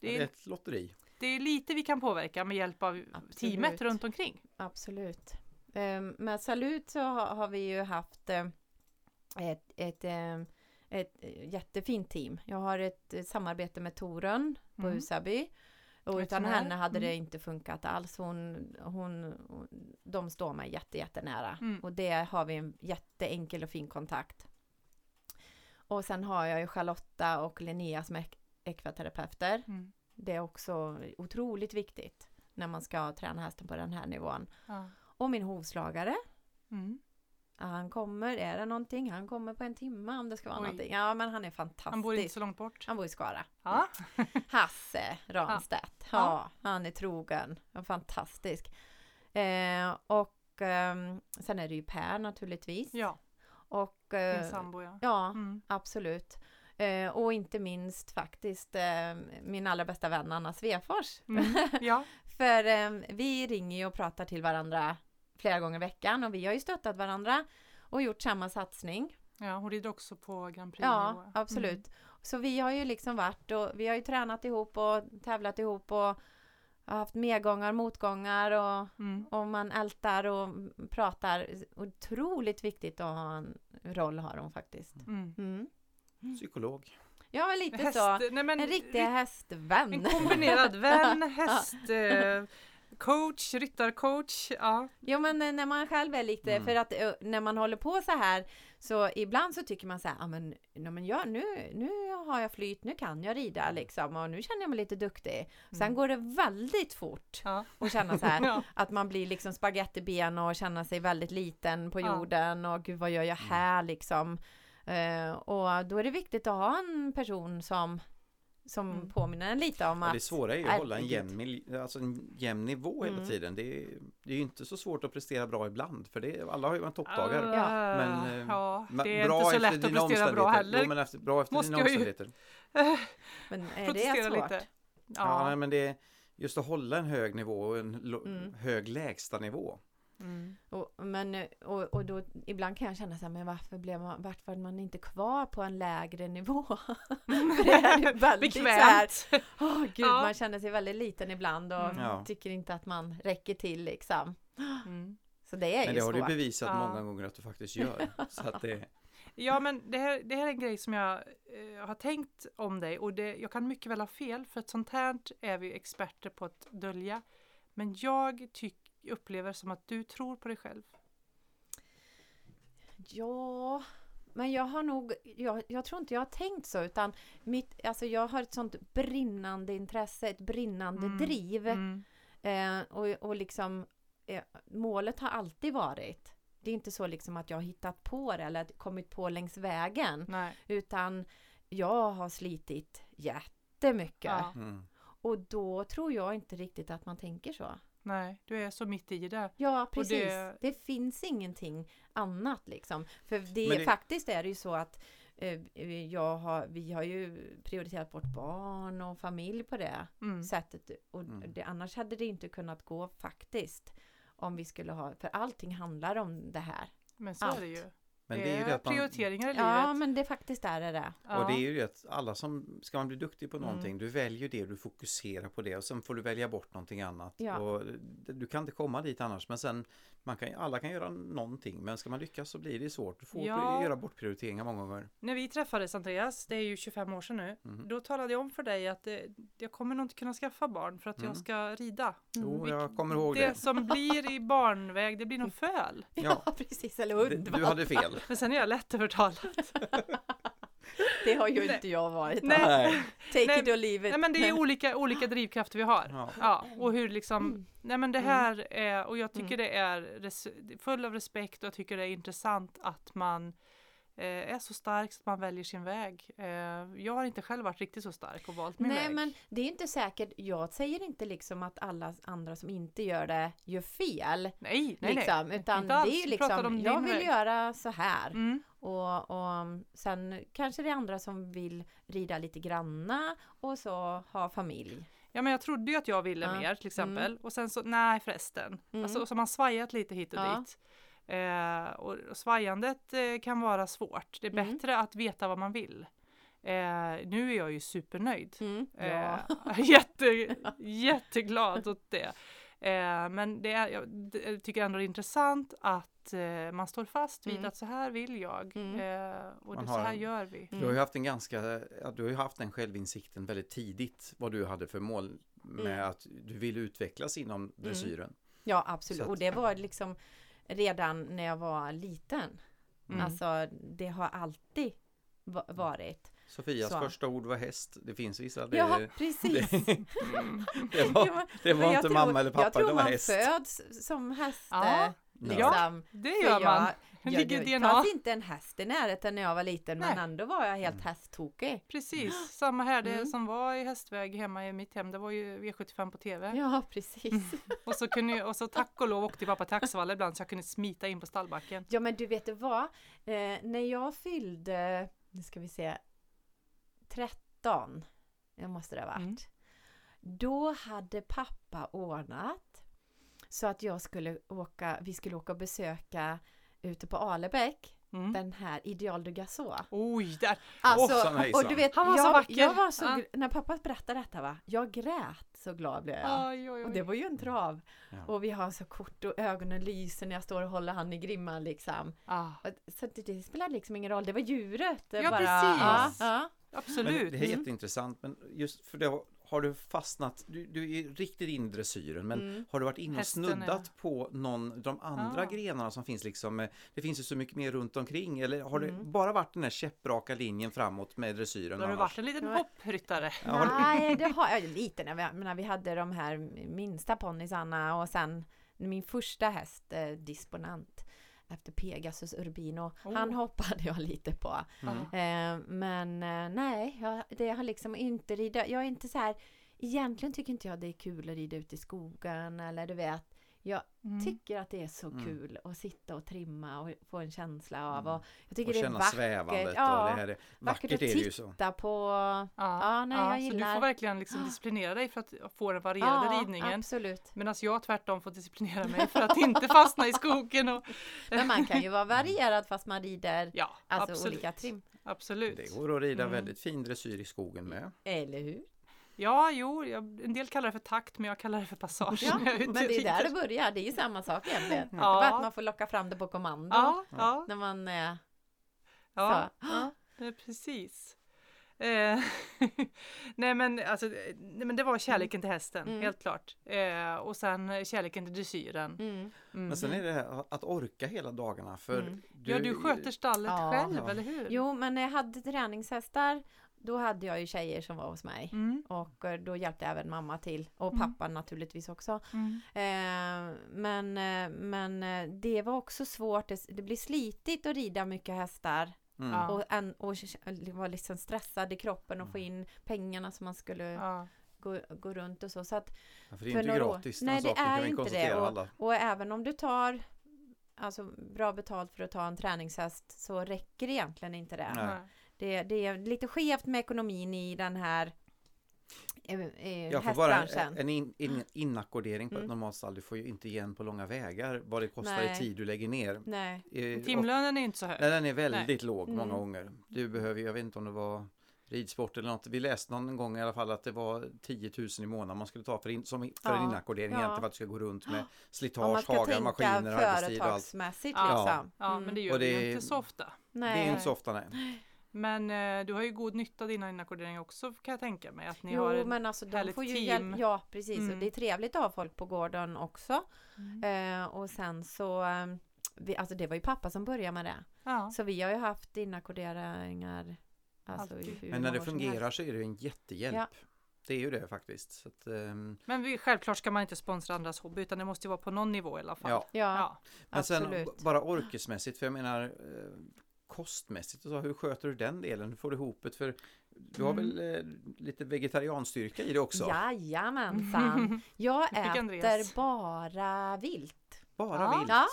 det, är är, ett lotteri. det är lite vi kan påverka med hjälp av Absolut. teamet runt omkring. Absolut. Um, med Salut så har, vi ju haft eh, ett, ett, eh, ett eh, jättefint team. Jag har ett eh, samarbete med Torun på Mm. Husaby. Och utan henne hade det Mm. inte funkat alls. Hon, hon, hon, de står mig jätte, jättenära. Mm. Och det har vi en jätteenkel och fin kontakt. Och sen har jag ju Charlotta och Linnea som är ek- ekvaterapeuter. Mm. Det är också otroligt viktigt när man ska träna hästen på den här nivån. Ja. Och min hovslagare. Mm. Han kommer, är det någonting? Han kommer på en timme om det ska vara Oj. någonting. Ja men han är fantastisk. Han bor inte så långt bort. Han bor i Skara. Ja. Hasse Ranstedt. Ja. Han är trogen. Fantastisk. Eh, och ehm, sen är det ju Per naturligtvis. ja, Och din eh, sambo ja. ja, Mm. absolut. Eh, och inte minst faktiskt eh, min allra bästa vän Anna Svefors. Mm. Ja, För eh, vi ringer ju och pratar till varandra flera gånger i veckan och vi har ju stöttat varandra och gjort samma satsning. ja, hon rider också på Grand Prix. Ja, absolut. Så vi har ju liksom varit och vi har ju tränat ihop och tävlat ihop och har haft medgångar, motgångar och, Mm. och man ältar och pratar. Otroligt viktigt att ha en roll har hon faktiskt. Mm. Mm. Psykolog. Ja, men lite Häst, så. nej, men, En riktig ri- hästvän. En kombinerad vän, häst, eh, coach, ryttarcoach. Ja. Jo men eh, när man själv är lite, Mm. för att eh, när man håller på så här så ibland så tycker man så här, ah, men, ja, men jag, nu, nu har jag flyt, nu kan jag rida liksom och nu känner jag mig lite duktig. Sen Mm. går det väldigt fort Ja. att känna så här Ja. att man blir liksom spagettiben och känna sig väldigt liten på Ja. jorden och gud vad gör jag här liksom. Eh, och då är det viktigt att ha en person som som Mm. påminner en lite om Ja, att det svåra är ju att hålla en jämn, alltså en jämn nivå hela Mm. tiden. Det är, det är ju inte så svårt att prestera bra ibland för det, alla har ju en toppdagar. Ja. Men, eh, ja, det är bra inte så efter lätt att dina prestera bra omständigheter. heller. Jo, men efter, bra efter Måste dina jag ju- omständigheter. men är det svårt? lite. Ja. Ja. nej, men det är just att hålla en hög nivå och en Mm. hög lägsta nivå. Mm. Och, men, och, och då ibland kan jag känna så här, men varför blev man, vart var man inte kvar på en lägre nivå? För det är ju väldigt så här, Bekvämt. åh gud, Ja. man känner sig väldigt liten ibland och Mm. Tycker inte att man räcker till liksom. Mm. Så det är Men ju det har du bevisat Ja. många gånger att du faktiskt gör. Så att det, Ja men det här, det här är en grej som jag eh, har tänkt om dig och det, jag kan mycket väl ha fel för ett sånt här är vi experter på att dölja. Men jag tyck, upplever som att du tror på dig själv. Ja, men jag har nog, jag, jag tror inte jag har tänkt så utan mitt, alltså jag har ett sånt brinnande intresse, ett brinnande Mm. driv. Mm. Eh, och, och liksom eh, målet har alltid varit det är inte så liksom att jag har hittat på det eller kommit på längs vägen Nej. utan jag har slitit jättemycket Ja. mm. och då tror jag inte riktigt att man tänker så. Nej, du är så mitt i det. Ja precis, det- det... finns ingenting annat liksom. För det, det- faktiskt är det ju så att eh, jag har, vi har ju prioriterat bort barn och familj på det Mm. sättet. Och Mm. det, annars hade det inte kunnat gå faktiskt. Om vi skulle ha, för allting handlar om det här. Men så är Allt. det ju. Men det är ju det att man, prioriteringar i Ja, livet. men det faktiskt är det det. Ja. Och det är ju det att alla som, ska man bli duktig på någonting, Mm. du väljer det, du fokuserar på det och sen får du välja bort någonting annat. Ja. Och du kan inte komma dit annars, men sen, man kan, alla kan göra någonting, men ska man lyckas så blir det svårt. Du får Ja. göra bortprioriteringar många gånger. När vi träffades Andreas, det är ju 25 år sedan nu, Mhm. då talade jag om för dig att det, jag kommer nog inte kunna skaffa barn för att Mm. jag ska rida. Jo, Vilk- jag kommer ihåg det. det. som blir i barnväg, det blir nog föl. Ja, Ja, precis. Eller det- hundvalp. du hade fel. Men sen är jag lättövertalad. Det har ju Nej. inte jag varit. Nej. Nej. Take Nej, it or leave it. Nej men det är olika, olika drivkrafter vi har. Ja. Ja, och hur liksom, Mm. nej men det här är, och jag tycker Mm. det är res, full av respekt och jag tycker det är intressant att man eh, är så stark så att man väljer sin väg. Eh, jag har inte själv varit riktigt så stark och valt min Nej väg. men det är inte säkert, jag säger inte liksom att alla andra som inte gör det gör fel. nej, nej, liksom, nej. utan Inte det alls. är liksom, om jag vill väg. göra så här. Mm. Och, och sen kanske det är andra som vill rida lite granna och så ha familj. Ja men jag trodde ju att jag ville Ja. mer till exempel och sen så nej förresten. Mm. Alltså, så man svajat lite hit och Ja. dit. Eh, och, och svajandet eh, kan vara svårt. Det är Mm. bättre att veta vad man vill. Eh, nu är jag ju supernöjd. Mm. Eh, jätte, jätteglad åt det. Eh, men det är, jag tycker ändå det är intressant att eh, man står fast vid Mm. att så här vill jag Mm. eh, och det, så här en- gör vi. Du har ju haft en ganska, du har ju haft den självinsikten väldigt tidigt vad du hade för mål med Mm. att du ville utvecklas inom dressyren. Ja absolut, att- och det var liksom redan när jag var liten. Mm. Alltså det har alltid va- varit. Sofias Så. första ord var häst. Det finns vissa. Det, Ja precis! Mm. det var, Ja, men- det men var jag inte tror- mamma eller Jag pappa, tror det var man häst. föds som häst. Ja, eh, Ja. liksom. Det För gör man. Jag, Det ligger jag, i det DNA. fanns inte en häst i närheten när jag var liten men Nej. ändå var jag helt Mm. hästtokig. Precis, samma här. Det Mm. som var i hästväg hemma i mitt hem, det var ju V75 på TV. Ja precis. Och, så kunde, jag- och så tack och lov åkte pappa till Axevalla ibland så jag kunde smita in på stallbacken. Ja men du vet vad? Eh, när jag fyllde, nu ska vi se, 13, det måste det ha varit. Mm. Då hade pappa ordnat så att jag skulle åka, vi skulle åka och besöka ute på Alebäck, Mm. den här Ideal de Gasol. Oj, där. Alltså, hejsan. och du vet, Han var så jag, vacker. jag var så, Ja. gr- när pappa berättade detta va, jag grät så glad blev jag. Oj, oj, Och oj. det var ju en trav. Ja. Och vi har så kort och ögonen lyser när jag står och håller han i grimman liksom. Ah, Och- Så det, det spelar liksom ingen roll, det var djuret. det Ja, bara, precis. Ja, ja. Men absolut. det är Mm. jätteintressant, men just för det har- har du fastnat, du, du är riktigt in i dressyren, men Mm. har du varit inne och Hästen snuddat är- på någon, de andra Ah. grenarna som finns liksom, eh, det finns ju så mycket mer runt omkring, eller har det Mm. bara varit den här käppraka linjen framåt med dressyren? Har du varit en liten hoppryttare. Ja, Nej, det har jag lite när vi, när vi hade de här minsta ponnysarna och sen min första häst, eh, disponent efter Pegasus Urbino, Oh. han hoppade jag lite på. Mm. Eh, men eh, nej, jag, det har liksom inte rida, jag är inte så här, egentligen tycker inte jag det är kul att rida ut i skogen eller du vet, jag Mm. tycker att det är så Mm. kul att sitta och trimma och få en känsla av Mm. och jag tycker Och det är känna vackert. svävandet ja, och det här är, vackert att är det ju så. titta på. Ja, Ja, nej, jag Så du gillar- får verkligen liksom disciplinera dig för att få den varierade Ja, ridningen. absolut. Medan jag tvärtom får disciplinera mig för att inte fastna i skogen. Och... Men man kan ju vara varierad fast man rider Ja, alltså absolut. olika trim. absolut. Det går att rida Mm. väldigt fin dressyr i skogen med. Eller hur? Ja, jo, jag, en del kallar det för takt, men jag kallar det för passage. Ja, men det är där det börjar. Det är ju samma sak egentligen. Det är Ja. bara att man får locka fram det på kommando. Ja, ja, När man eh, ja, så. ja, precis. Eh, nej men alltså, nej, men det var kärleken till hästen, Mm. helt klart. Eh, och sen kärleken till dressyren. Mm. Mm. Men sen är det här att orka hela dagarna för Mm. ja, du sköter stallet Ja. själv, Ja. eller hur? Jo, men när jag hade träningshästar då hade jag ju tjejer som var hos mig. Mm, Och eh, då hjälpte även mamma till. Och Mm. pappan naturligtvis också. mm. Eh, men, eh, men eh, det var också svårt. Det, det blir slitigt att rida mycket hästar. Mm. Och, en, och vara liksom stressad i kroppen och få in pengarna som man skulle Ja. gå, gå runt och så. så att, Ja, för det är för inte några år- gratis Nej, det är inte det. alla. och även om du tar alltså, bra betalt för att ta en träningshäst så räcker egentligen inte det. Nej. Nej. Det, det är lite skevt med ekonomin i den här eh, eh, Ja, för bara hästbranschen. en in, in, inackordering på Mm. ett normalt stall, du får ju inte igen på långa vägar vad det kostar Nej. i tid du lägger ner. Nej. Eh, och- Timlönen är inte så hög. Nej, den är väldigt låg många Mm. gånger. Du behöver, jag vet inte om det var ridsport eller något. Vi läste någon gång i alla fall att det var 10 000 i månaden man skulle ta för, in, som, för en Ja, inackordering ja. egentligen för att du ska gå runt med Om man slitage, ska hagar, maskiner, arbetstid och allt. företagsmässigt Ja. liksom. Ja, Mm. men det gör Och det- ju inte så ofta. Nej. Det är inte så ofta nej. Men eh, du har ju god nytta av dina inackorderingar också kan jag tänka mig. Att ni har Jo en- men alltså de får ju team. hjälp. Ja precis och Mm. det är trevligt att ha folk på gården också. Mm. Eh, och sen så eh, vi, Alltså det var ju pappa som började med det. Ja. Så vi har ju haft inackorderingar Alltså Men när det fungerar så är det ju en jättehjälp. Ja. Det är ju det faktiskt. Så att, ehm, Men vi, självklart ska man inte sponsra andras hobby utan det måste ju vara på någon nivå i alla fall. ja. Ja, Ja. Men sen absolut. b- bara orkesmässigt, för jag menar eh, kostmässigt, och så, hur sköter du den delen? Hur får du ihop det? För du har Mm. väl eh, lite vegetarianstyrka i det också? Jajamensan. Jag äter bara vilt. Bara Ja. vilt? Ja.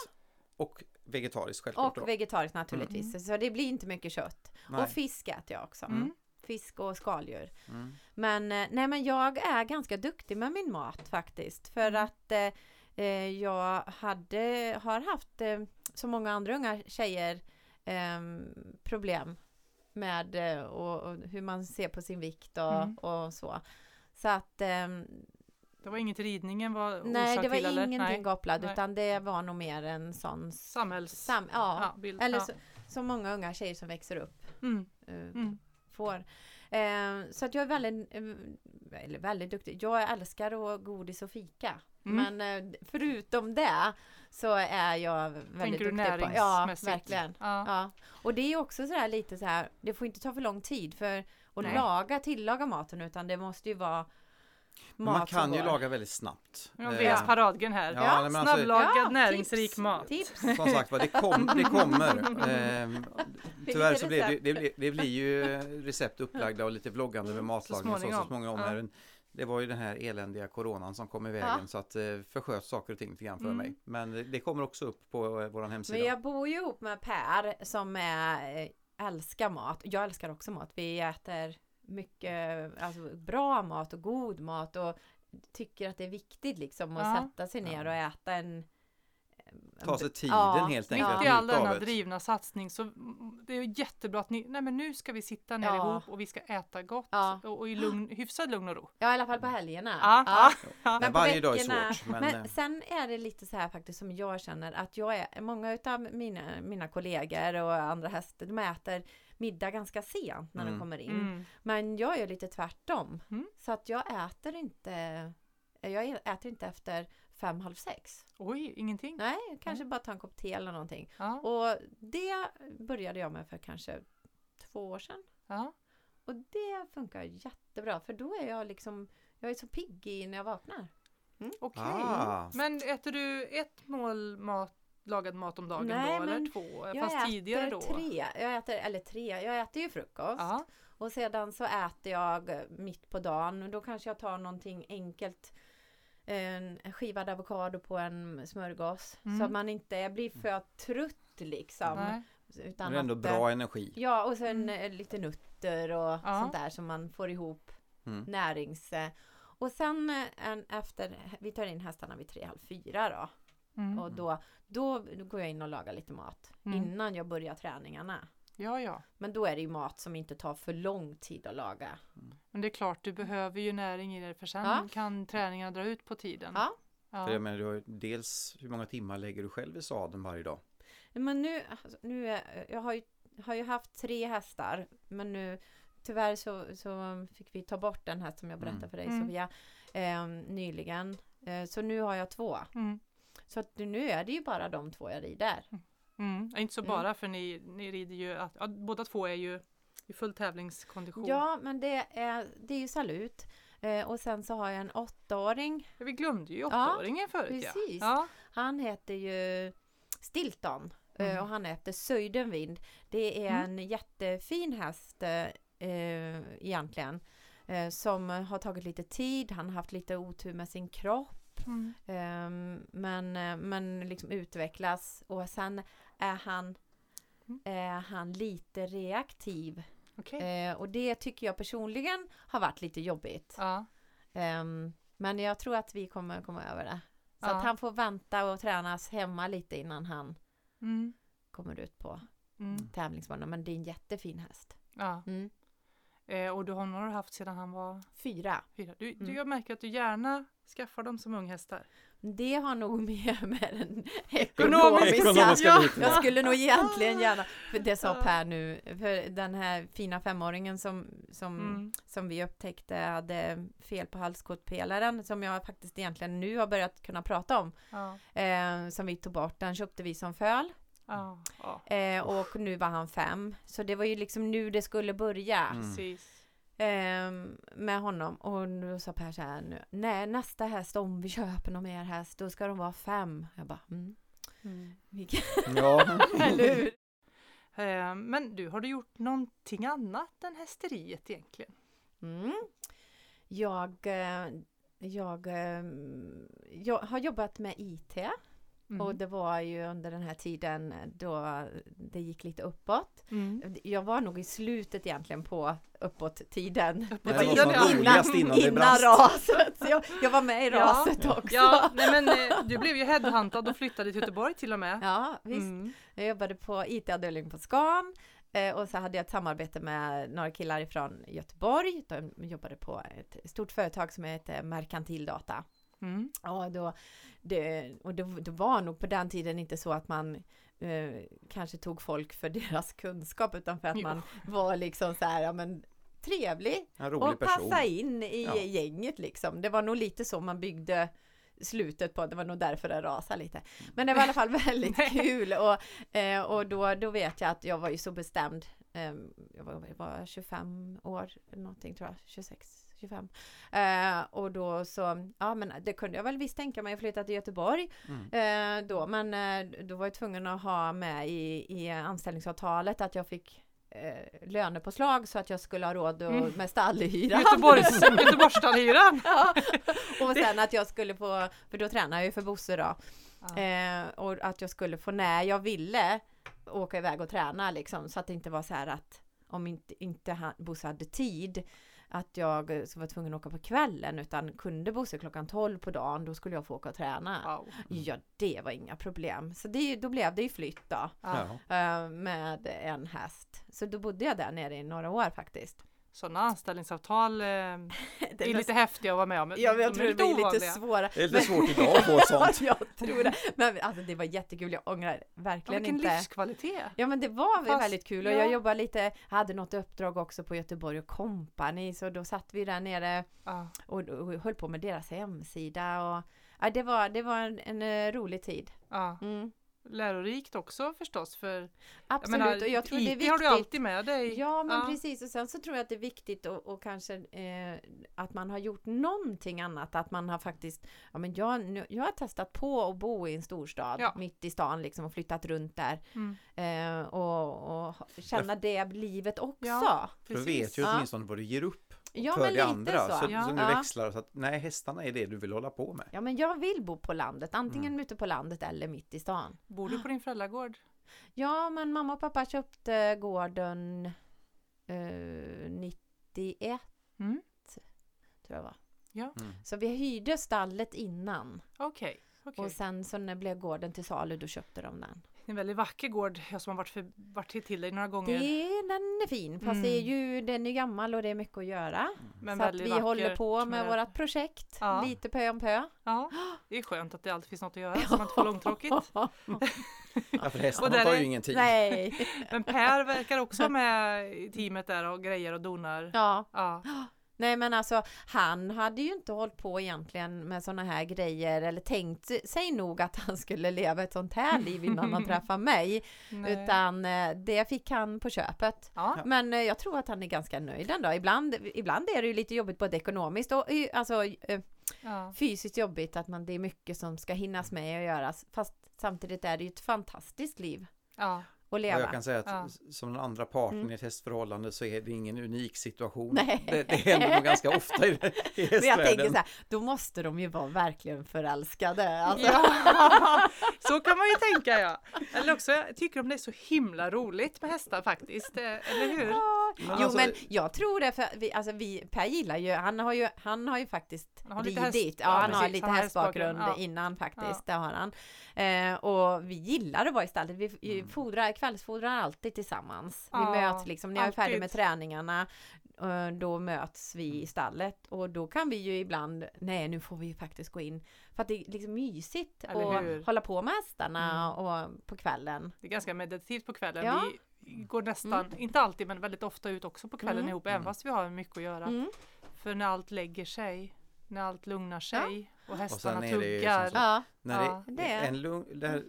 Och vegetariskt självklart då? Och vegetariskt naturligtvis. Så det blir inte mycket kött. Nej. Och fisk äter jag också. Mm. Fisk och skaldjur. Mm. Men, eh, nej, men jag är ganska duktig med min mat faktiskt. För Mm. att eh, eh, jag hade, har haft, eh, som många andra unga tjejer, ehm, problem med eh, och, och hur man ser på sin vikt och, Mm. och så. Så att ehm, Det var inget ridningen var nej, det var till ingenting Nej. kopplad Nej. utan det var nog mer en sån Samhälls... sam, ja, ja, bild. eller ja. så, som många unga tjejer som växer upp Mm. eh, Mm. får. Eh, så att jag är väldigt, eh, eller väldigt duktig. Jag älskar att godis och fika. Mm. Men eh, förutom det så är jag väldigt Tänker du duktig på Ja, verkligen. Ja. Ja. Och det är också sådär lite så här, det får inte ta för lång tid för att Nej. laga, tillaga maten utan det måste ju vara mat Man kan ju går. laga väldigt snabbt. Ja, Eh, paradgren här. Ja, Ja, alltså, Snabblagad Ja, näringsrik tips, mat. Tips! Som sagt var, det, kom, det kommer. Ehm, tyvärr så blir det, det, blir, det blir ju recept upplagda och lite vloggande med matlagning och så, så småningom. småningom. Ja. Här. Det var ju den här eländiga coronan som kom i vägen Ja. så att eh, försköt saker och ting lite grann för Mm. mig. Men det- kommer också upp på eh, vår hemsida. Men jag bor ju ihop med Per som är, eh, älskar mat. Jag älskar också mat. Vi äter mycket alltså, bra mat och god mat och tycker att det är viktigt liksom att Ja. sätta sig ner och äta en Ta sig tiden ja, helt enkelt. Mitt i all av denna drivna satsning så det är jättebra att ni, nej men nu ska vi sitta ner Ja. ihop och vi ska äta gott Ja. och, och i lugn, hyfsad lugn och ro. Ja, i alla fall på helgerna. Ja, ja, ja. Men på varje dag är svårt. Men, Men eh, sen är det lite så här faktiskt som jag känner att jag är, många utav mina, mina kollegor och andra hästar, de äter middag ganska sent när de Mm. kommer in. Mm. Men jag är lite tvärtom. Mm. Så att jag äter inte, jag äter inte efter fem, halv sex. Oj, ingenting? Nej, kanske bara ta en kopp te eller någonting. Ja, Och det började jag med för kanske två år sedan. ja. Och det funkar jättebra för då är jag liksom, jag är så pigg i när jag vaknar. Okej. Ah. Men äter du ett mål mat, lagad mat om dagen Nej, då eller men två? Jag Fast äter tidigare då? tre, jag äter, eller tre, jag äter ju frukost. Ja. Och sedan så äter jag mitt på dagen och då kanske jag tar någonting enkelt. En skivad avokado på en smörgås. Mm. Så att man inte blir för trött liksom. Nej. Utan det är ändå att, bra energi. Ja och sen Mm. eh, lite nötter och Ja. sånt där som man får ihop Mm. närings... Och sen eh, en, efter, vi tar in hästarna vid tre, halv fyra då. Mm. Och då, då går jag in och lagar lite mat Mm. innan jag börjar träningarna. Ja, ja. Men då är det ju mat som inte tar för lång tid att laga. Men det är klart, du behöver ju näring i det för sen Ja. kan träningarna dra ut på tiden. Ja. Ja. För jag menar, du har dels hur många timmar lägger du själv i sadeln varje dag? Men nu, alltså, nu är, jag har ju, har ju haft tre hästar men nu tyvärr så, så fick vi ta bort den här som jag berättade Mm. för dig Mm. Sofia eh, nyligen. Eh, så nu har jag två. Mm. Så att nu är det ju bara de två jag rider. Mm. Ja, Inte så Mm. bara för ni, ni rider ju, att, ja, båda två är ju i full tävlingskondition. Ja men det är, det är ju salut. Eh, och sen så har jag en åttaåring. Ja, Vi glömde ju Ja, åttaåringen förut precis. ja. Han heter ju Stilton. eh, Mhm. Och han heter Söjdenvind. Det är Mm. en jättefin häst eh, egentligen. Eh, som har tagit lite tid. Han har haft lite otur med sin kropp. Mm. Ehm, men, eh, men liksom utvecklas och sen är han, Mm. är han lite reaktiv. Okej. Eh, och det tycker jag personligen har varit lite jobbigt. Ja. Ehm, men jag tror att vi kommer komma över det. Så Ja. att han får vänta och tränas hemma lite innan han Mm. kommer ut på Mm. tävlingsbanan. Men det är en jättefin häst. ja. Mm. Eh, och du honom har du haft sedan han var Fyra. fyra. Du, du, Mm. jag märker att du gärna skaffar dem som unghästar. Det har nog mer med den Ekonomiska. ekonomiska Ja. Jag skulle nog egentligen gärna, för det sa. Per nu, för den här fina femåringen som, som, Mm. som vi upptäckte hade fel på halskottpelaren som jag faktiskt egentligen nu har börjat kunna prata om. Ja. Eh, som vi tog bort, den köpte vi som föl. Ja. Eh, och nu var han fem. Så det var ju liksom nu det skulle börja. Mm. Ehm, med honom och då sa Per så här nu, nej nästa häst om vi köper någon mer häst då ska de vara fem. Jag bara, mm. Mm. Ja, eller hur? Eh, men du, har du gjort någonting annat än hästeriet egentligen? Mm. Jag, eh, jag, eh, jag har jobbat med IT Mm. och det var ju under den här tiden då det gick lite uppåt. Mm. Jag var nog i slutet egentligen på uppåt-tiden. Uppåt Det var ja. roligast innan innan brast. raset. Jag, jag var med i Ja. raset också. Ja, nej men eh, du blev ju headhuntad och flyttade till Göteborg till och med. Ja, visst. Mm. Jag jobbade på IT-avdelningen på Scan eh, och så hade jag ett samarbete med några killar ifrån Göteborg. De jobbade på ett stort företag som heter Merkantil Data. Mm. Ja, då, det, och det, det var nog på den tiden inte så att man eh, kanske tog folk för deras kunskap utan för att Jo. man var liksom så här, ja men trevlig och person. passa in i Ja. gänget liksom. Det var nog lite så man byggde slutet på, det var nog därför det rasade lite. Men det var i alla fall väldigt kul och, eh, och då, då vet jag att jag var ju så bestämd. Eh, jag, var, jag var 25 år någonting tror jag, 26, 25. Eh, och då så, ja men det kunde jag väl visst tänka mig att flytta till Göteborg Mm. eh, då, men eh, då var jag tvungen att ha med i, i anställningsavtalet att jag fick eh, lönepåslag så att jag skulle ha råd och, Mm. med stallhyra. Göteborgs, Göteborgsstallhyran! ja. Och sen att jag skulle få, för då tränar jag ju för Bosse då, Ja. eh, och att jag skulle få när jag ville åka iväg och träna liksom så att det inte var så här att om inte, inte han, Bosse hade tid att jag var tvungen att åka på kvällen utan kunde Bosse klockan 12 på dagen då skulle jag få åka och träna. Wow. Ja, det var inga problem. Så det, då blev det ju flytt då Ja. Ja. eh, med en häst. Så då bodde jag där nere i några år faktiskt. Sådana anställningsavtal eh, är lite häftiga att vara med om. Ja, men jag De tror är det blir lite svåra. Det är lite svårt idag att få sånt. Ja, jag tror det. Men alltså, det var jättekul. Jag ångrar Ja, verkligen vilken inte. livskvalitet! Ja men det var Fast- väldigt kul och ja. jag jobbade lite, jag hade något uppdrag också på Göteborg och Company så då satt vi där nere Ja. och, och höll på med deras hemsida och ja, det var, det var en, en eh, rolig tid. Ja. Mm. Lärorikt också förstås för Absolut jag och jag tror det är IT har du viktigt. alltid med dig. Ja men precis och sen så tror jag att det är viktigt och, och kanske eh, att man har gjort någonting annat att man har faktiskt ja men jag, nu- jag har testat på att bo i en storstad Ja. mitt i stan liksom och flyttat runt där Mm. eh, och, och känna det livet också. Ja, För du vet ju Ja. åtminstone vad du ger upp Ja, för men det lite andra. så. Så, Ja. så nu Ja. växlar så att nej, hästarna är det du vill hålla på med. Ja men jag vill bo på landet, antingen Mm. ute på landet eller mitt i stan. Bor du på din föräldragård? Ja men mamma och pappa köpte gården eh, 91 Mm. tror jag var. Mm. Så vi hyrde stallet innan Okej. okej. och sen så när blev gården till salu då köpte de den. Det är en väldigt vacker gård. Jag som har varit, för, varit till, dig några Det, gånger. den är fin fast Mm. det är ju, den är gammal och det är mycket att göra. Men så att vi vacker håller på med med- vårat projekt Ja. lite pö om pö. Ja, det är skönt att det alltid finns något att göra så man inte får långtråkigt. Ja, för hästarna tar är- ju ingen tid. Nej. Men Per verkar också med i teamet där och grejer och donar. Ja. Ja. Nej men alltså han hade ju inte hållit på egentligen med sådana här grejer eller tänkt sig nog att han skulle leva ett sånt här liv innan han träffade mig. Nej. Utan eh, det fick han på köpet. Ja. Men eh, jag tror att han är ganska nöjd ändå. Ibland, ibland är det ju lite jobbigt både ekonomiskt och eh, alltså, Ja. fysiskt jobbigt att man, det är mycket som ska hinnas med och göras. Fast samtidigt är det ju ett fantastiskt liv Ja. Och leva. jag kan säga att Ja. som den andra parten Mm. i ett hästförhållande så är det ingen unik situation. Nej. Det, det händer nog ganska ofta i, i Men jag hästvärlden. tänker så här, då måste de ju vara verkligen förälskade. Alltså. Ja, så kan man ju tänka ja. Eller också, jag tycker de det är så himla roligt med hästar faktiskt. eh, Eller hur? Ja. Men Jo alltså- men jag tror det för vi, alltså vi, Per gillar ju, han har ju, han har ju faktiskt Han har lite häst- ridit. Ja, han har lite han hästbakgrund ja. innan faktiskt, Ja. det har han. Eh, och vi gillar att vara i stallet, vi vi Mm. fodrar, kvällsfodrar alltid tillsammans. Vi Ja, möts liksom, när jag är färdig med träningarna eh, då möts vi i stallet och då kan vi ju ibland, nej nu får vi ju faktiskt gå in för att det är liksom mysigt att hålla på med hästarna och på kvällen. Det är ganska meditativt på kvällen. Ja. Vi går nästan, inte alltid men väldigt ofta ut också på kvällen Mm. ihop även fast vi har mycket att göra. Mm. För när allt lägger sig, när allt lugnar sig och hästarna det ju tuggar. som så- Ja, När Ja, det, det är- en lugn, det här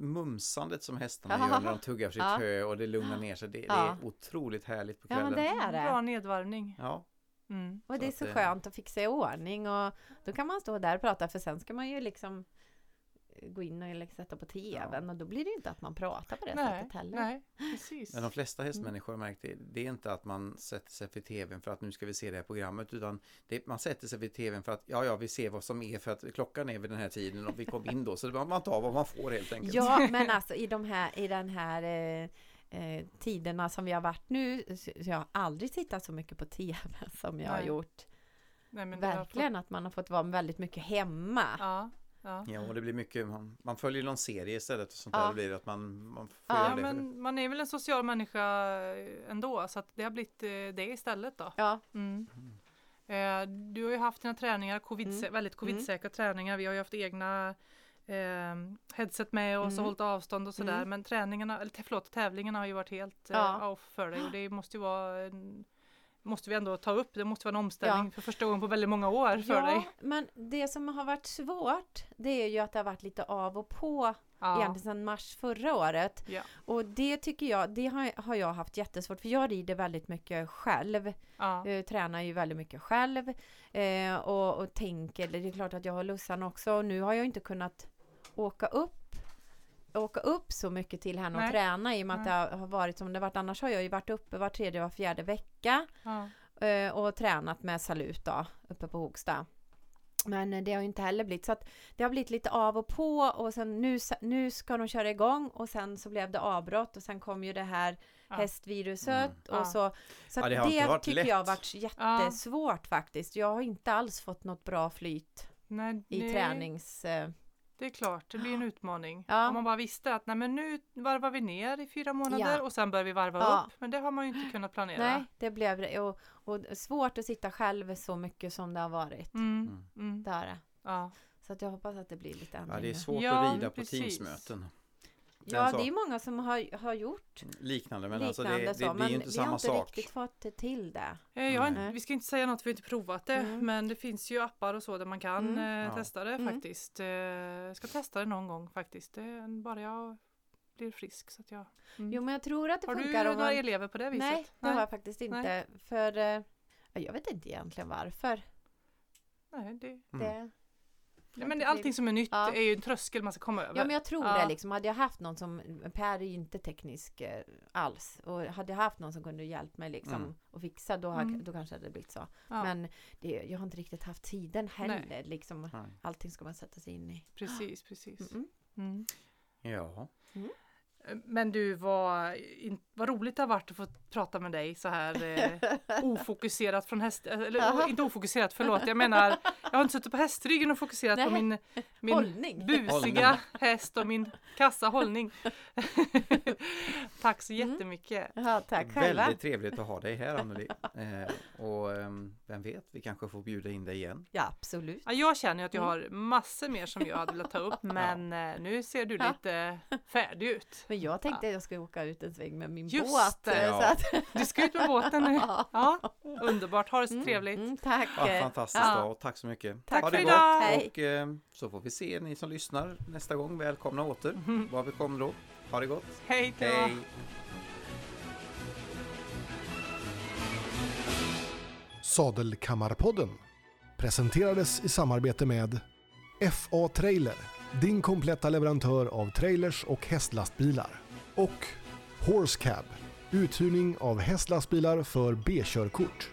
mumsandet som hästarna Ja. gör när de tuggar sitt Ja. hö och det lugnar ner sig. Det, det Ja. är otroligt härligt på ja kvällen. men det är det. Bra nedvarvning. Ja, Mm. Och det är Så så att det- skönt att fixa i ordning och då kan man stå där och prata för sen ska man ju liksom gå in och liksom sätta på tvn och då blir det ju inte att man pratar på det Nej, sättet heller. nej, precis. men de flesta hästmänniskor har märkt det. Det är inte att man sätter sig för tvn för att nu ska vi se det här programmet utan det, man sätter sig vid tvn för att ja, ja, vi ser vad som är för att klockan är vid den här tiden och vi kom in då så man, man tar vad man får helt enkelt. Ja, men alltså i, de här, i den här eh, eh, tiderna som vi har varit nu så jag har aldrig tittat så mycket på tv som jag har Nej. gjort. Nej, men det har Verkligen att man har fått vara väldigt mycket hemma. Fått, ja, ja. Ja, och det blir mycket, man, man följer någon serie istället och sånt Ja. där. Det blir att man, man får Ja, men man är väl en social människa ändå så att det har blivit eh, det istället då. Ja, Mm. Eh, du har ju haft dina träningar, covid Mm. väldigt covidsäkra träningar. Vi har ju haft egna eh, headset med oss och Mm. hållit avstånd och sådär. Mm. Men träningarna, eller förlåt, tävlingarna har ju varit helt eh, Ja. off för dig och det måste ju vara en, måste vi ändå ta upp. Det måste vara en omställning för första gången på väldigt många år för ja dig. men det som har varit svårt det är ju att det har varit lite av och på Ja. egentligen sedan mars förra året. Ja. Och det tycker jag, det har, har jag haft jättesvårt för jag rider väldigt mycket själv. Ja. Jag tränar ju väldigt mycket själv eh, och, och tänker, det är klart att jag har Lussan också och nu har jag inte kunnat åka upp åka upp så mycket till henne och Nej. träna i och med att det har varit som det varit. Annars har jag ju varit uppe var tredje, var fjärde vecka Ja. eh, och tränat med Salut då, uppe på Hogsta. Men eh, det har ju inte heller blivit så att det har blivit lite av och på och sen nu, nu ska de köra igång och sen så blev det avbrott och sen kom ju det här Ja. hästviruset Mm. och Ja. så. Så Ja, det det, tycker lätt. jag har varit jättesvårt faktiskt. Jag har inte alls fått något bra flyt Nej, i nej, tränings... Det är klart, det blir en utmaning. Ja. Om man bara visste att nej, men nu varvar vi ner i fyra månader Ja. och sen börjar vi varva Ja. upp. Men det har man ju inte kunnat planera. Nej, det blev det. Och, och svårt att sitta själv så mycket som det har varit. Mm. Mm. Mm. Det är det. Ja. Så att jag hoppas att det blir lite ändring Ja, det är svårt att rida på precis. Teamsmöten. Ja, det är sak- många som har, har gjort Liknande, men liknande alltså det, det så, blir men ju inte vi har samma inte sak. riktigt fått till det. Eh, Jag har, Nej. inte- vi ska inte säga något, vi har inte provat det. Mm. Men det finns ju appar och så där man kan Mm. eh, testa det Mm. faktiskt. Eh, Jag ska testa det någon gång faktiskt. Det är bara jag blir frisk. Så att jag... Mm. Jo, men jag tror att det har du funkar om några man... elever på det viset? Nej, det har jag faktiskt inte. För eh, ja, jag vet inte egentligen varför. Nej, det... Mm. Det, Ja, men det, allting som är nytt Ja. är ju en tröskel man ska komma över. Ja men jag tror Ja. det liksom. Hade jag haft någon som, Per är ju inte teknisk eh, alls. Och hade jag haft någon som kunde hjälpt mig liksom Mm. och fixa då, Mm. då kanske det hade blivit så. Ja, Men det, jag har inte riktigt haft tiden heller liksom. Nej. Allting ska man sätta sig in i. Precis, precis. Mm. Mm. Ja, Men du, vad, vad roligt det har varit att få prata med dig så här eh, ofokuserat från häst... Eller Jaha. inte ofokuserat, förlåt. Jag menar, jag har inte suttit på hästryggen och fokuserat på Nej. min, min Hållning. busiga häst och min kassa hållning. Tack så Mm. jättemycket. Ja, tack själva. väldigt trevligt att ha dig här Anneli. Eh, och ehm, vem vet, vi kanske får bjuda in dig igen. Ja, absolut. Ja, jag känner att jag Mm. har massor mer som jag hade velat ta upp men eh, nu ser du Ja. lite färdig ut. Men jag tänkte att jag skulle åka ut en sväng med min Just båt. det, ja. Så att, Du ska ut med båten nu. Ja, underbart, ha det så Mm, trevligt. mm, tack. Ja, fantastiskt Ja. dag, tack så mycket. Tack ha för det idag. gott Hej. och eh, så får vi se ni som lyssnar nästa gång. Välkomna åter. Mhm. Var vi kommer då. Ha det gott. Hej då! Hej! Sadelkammarpodden presenterades i samarbete med FA Trailer, din kompletta leverantör av trailers och hästlastbilar. Och Horse Cab, uthyrning av hästlastbilar för B-körkort.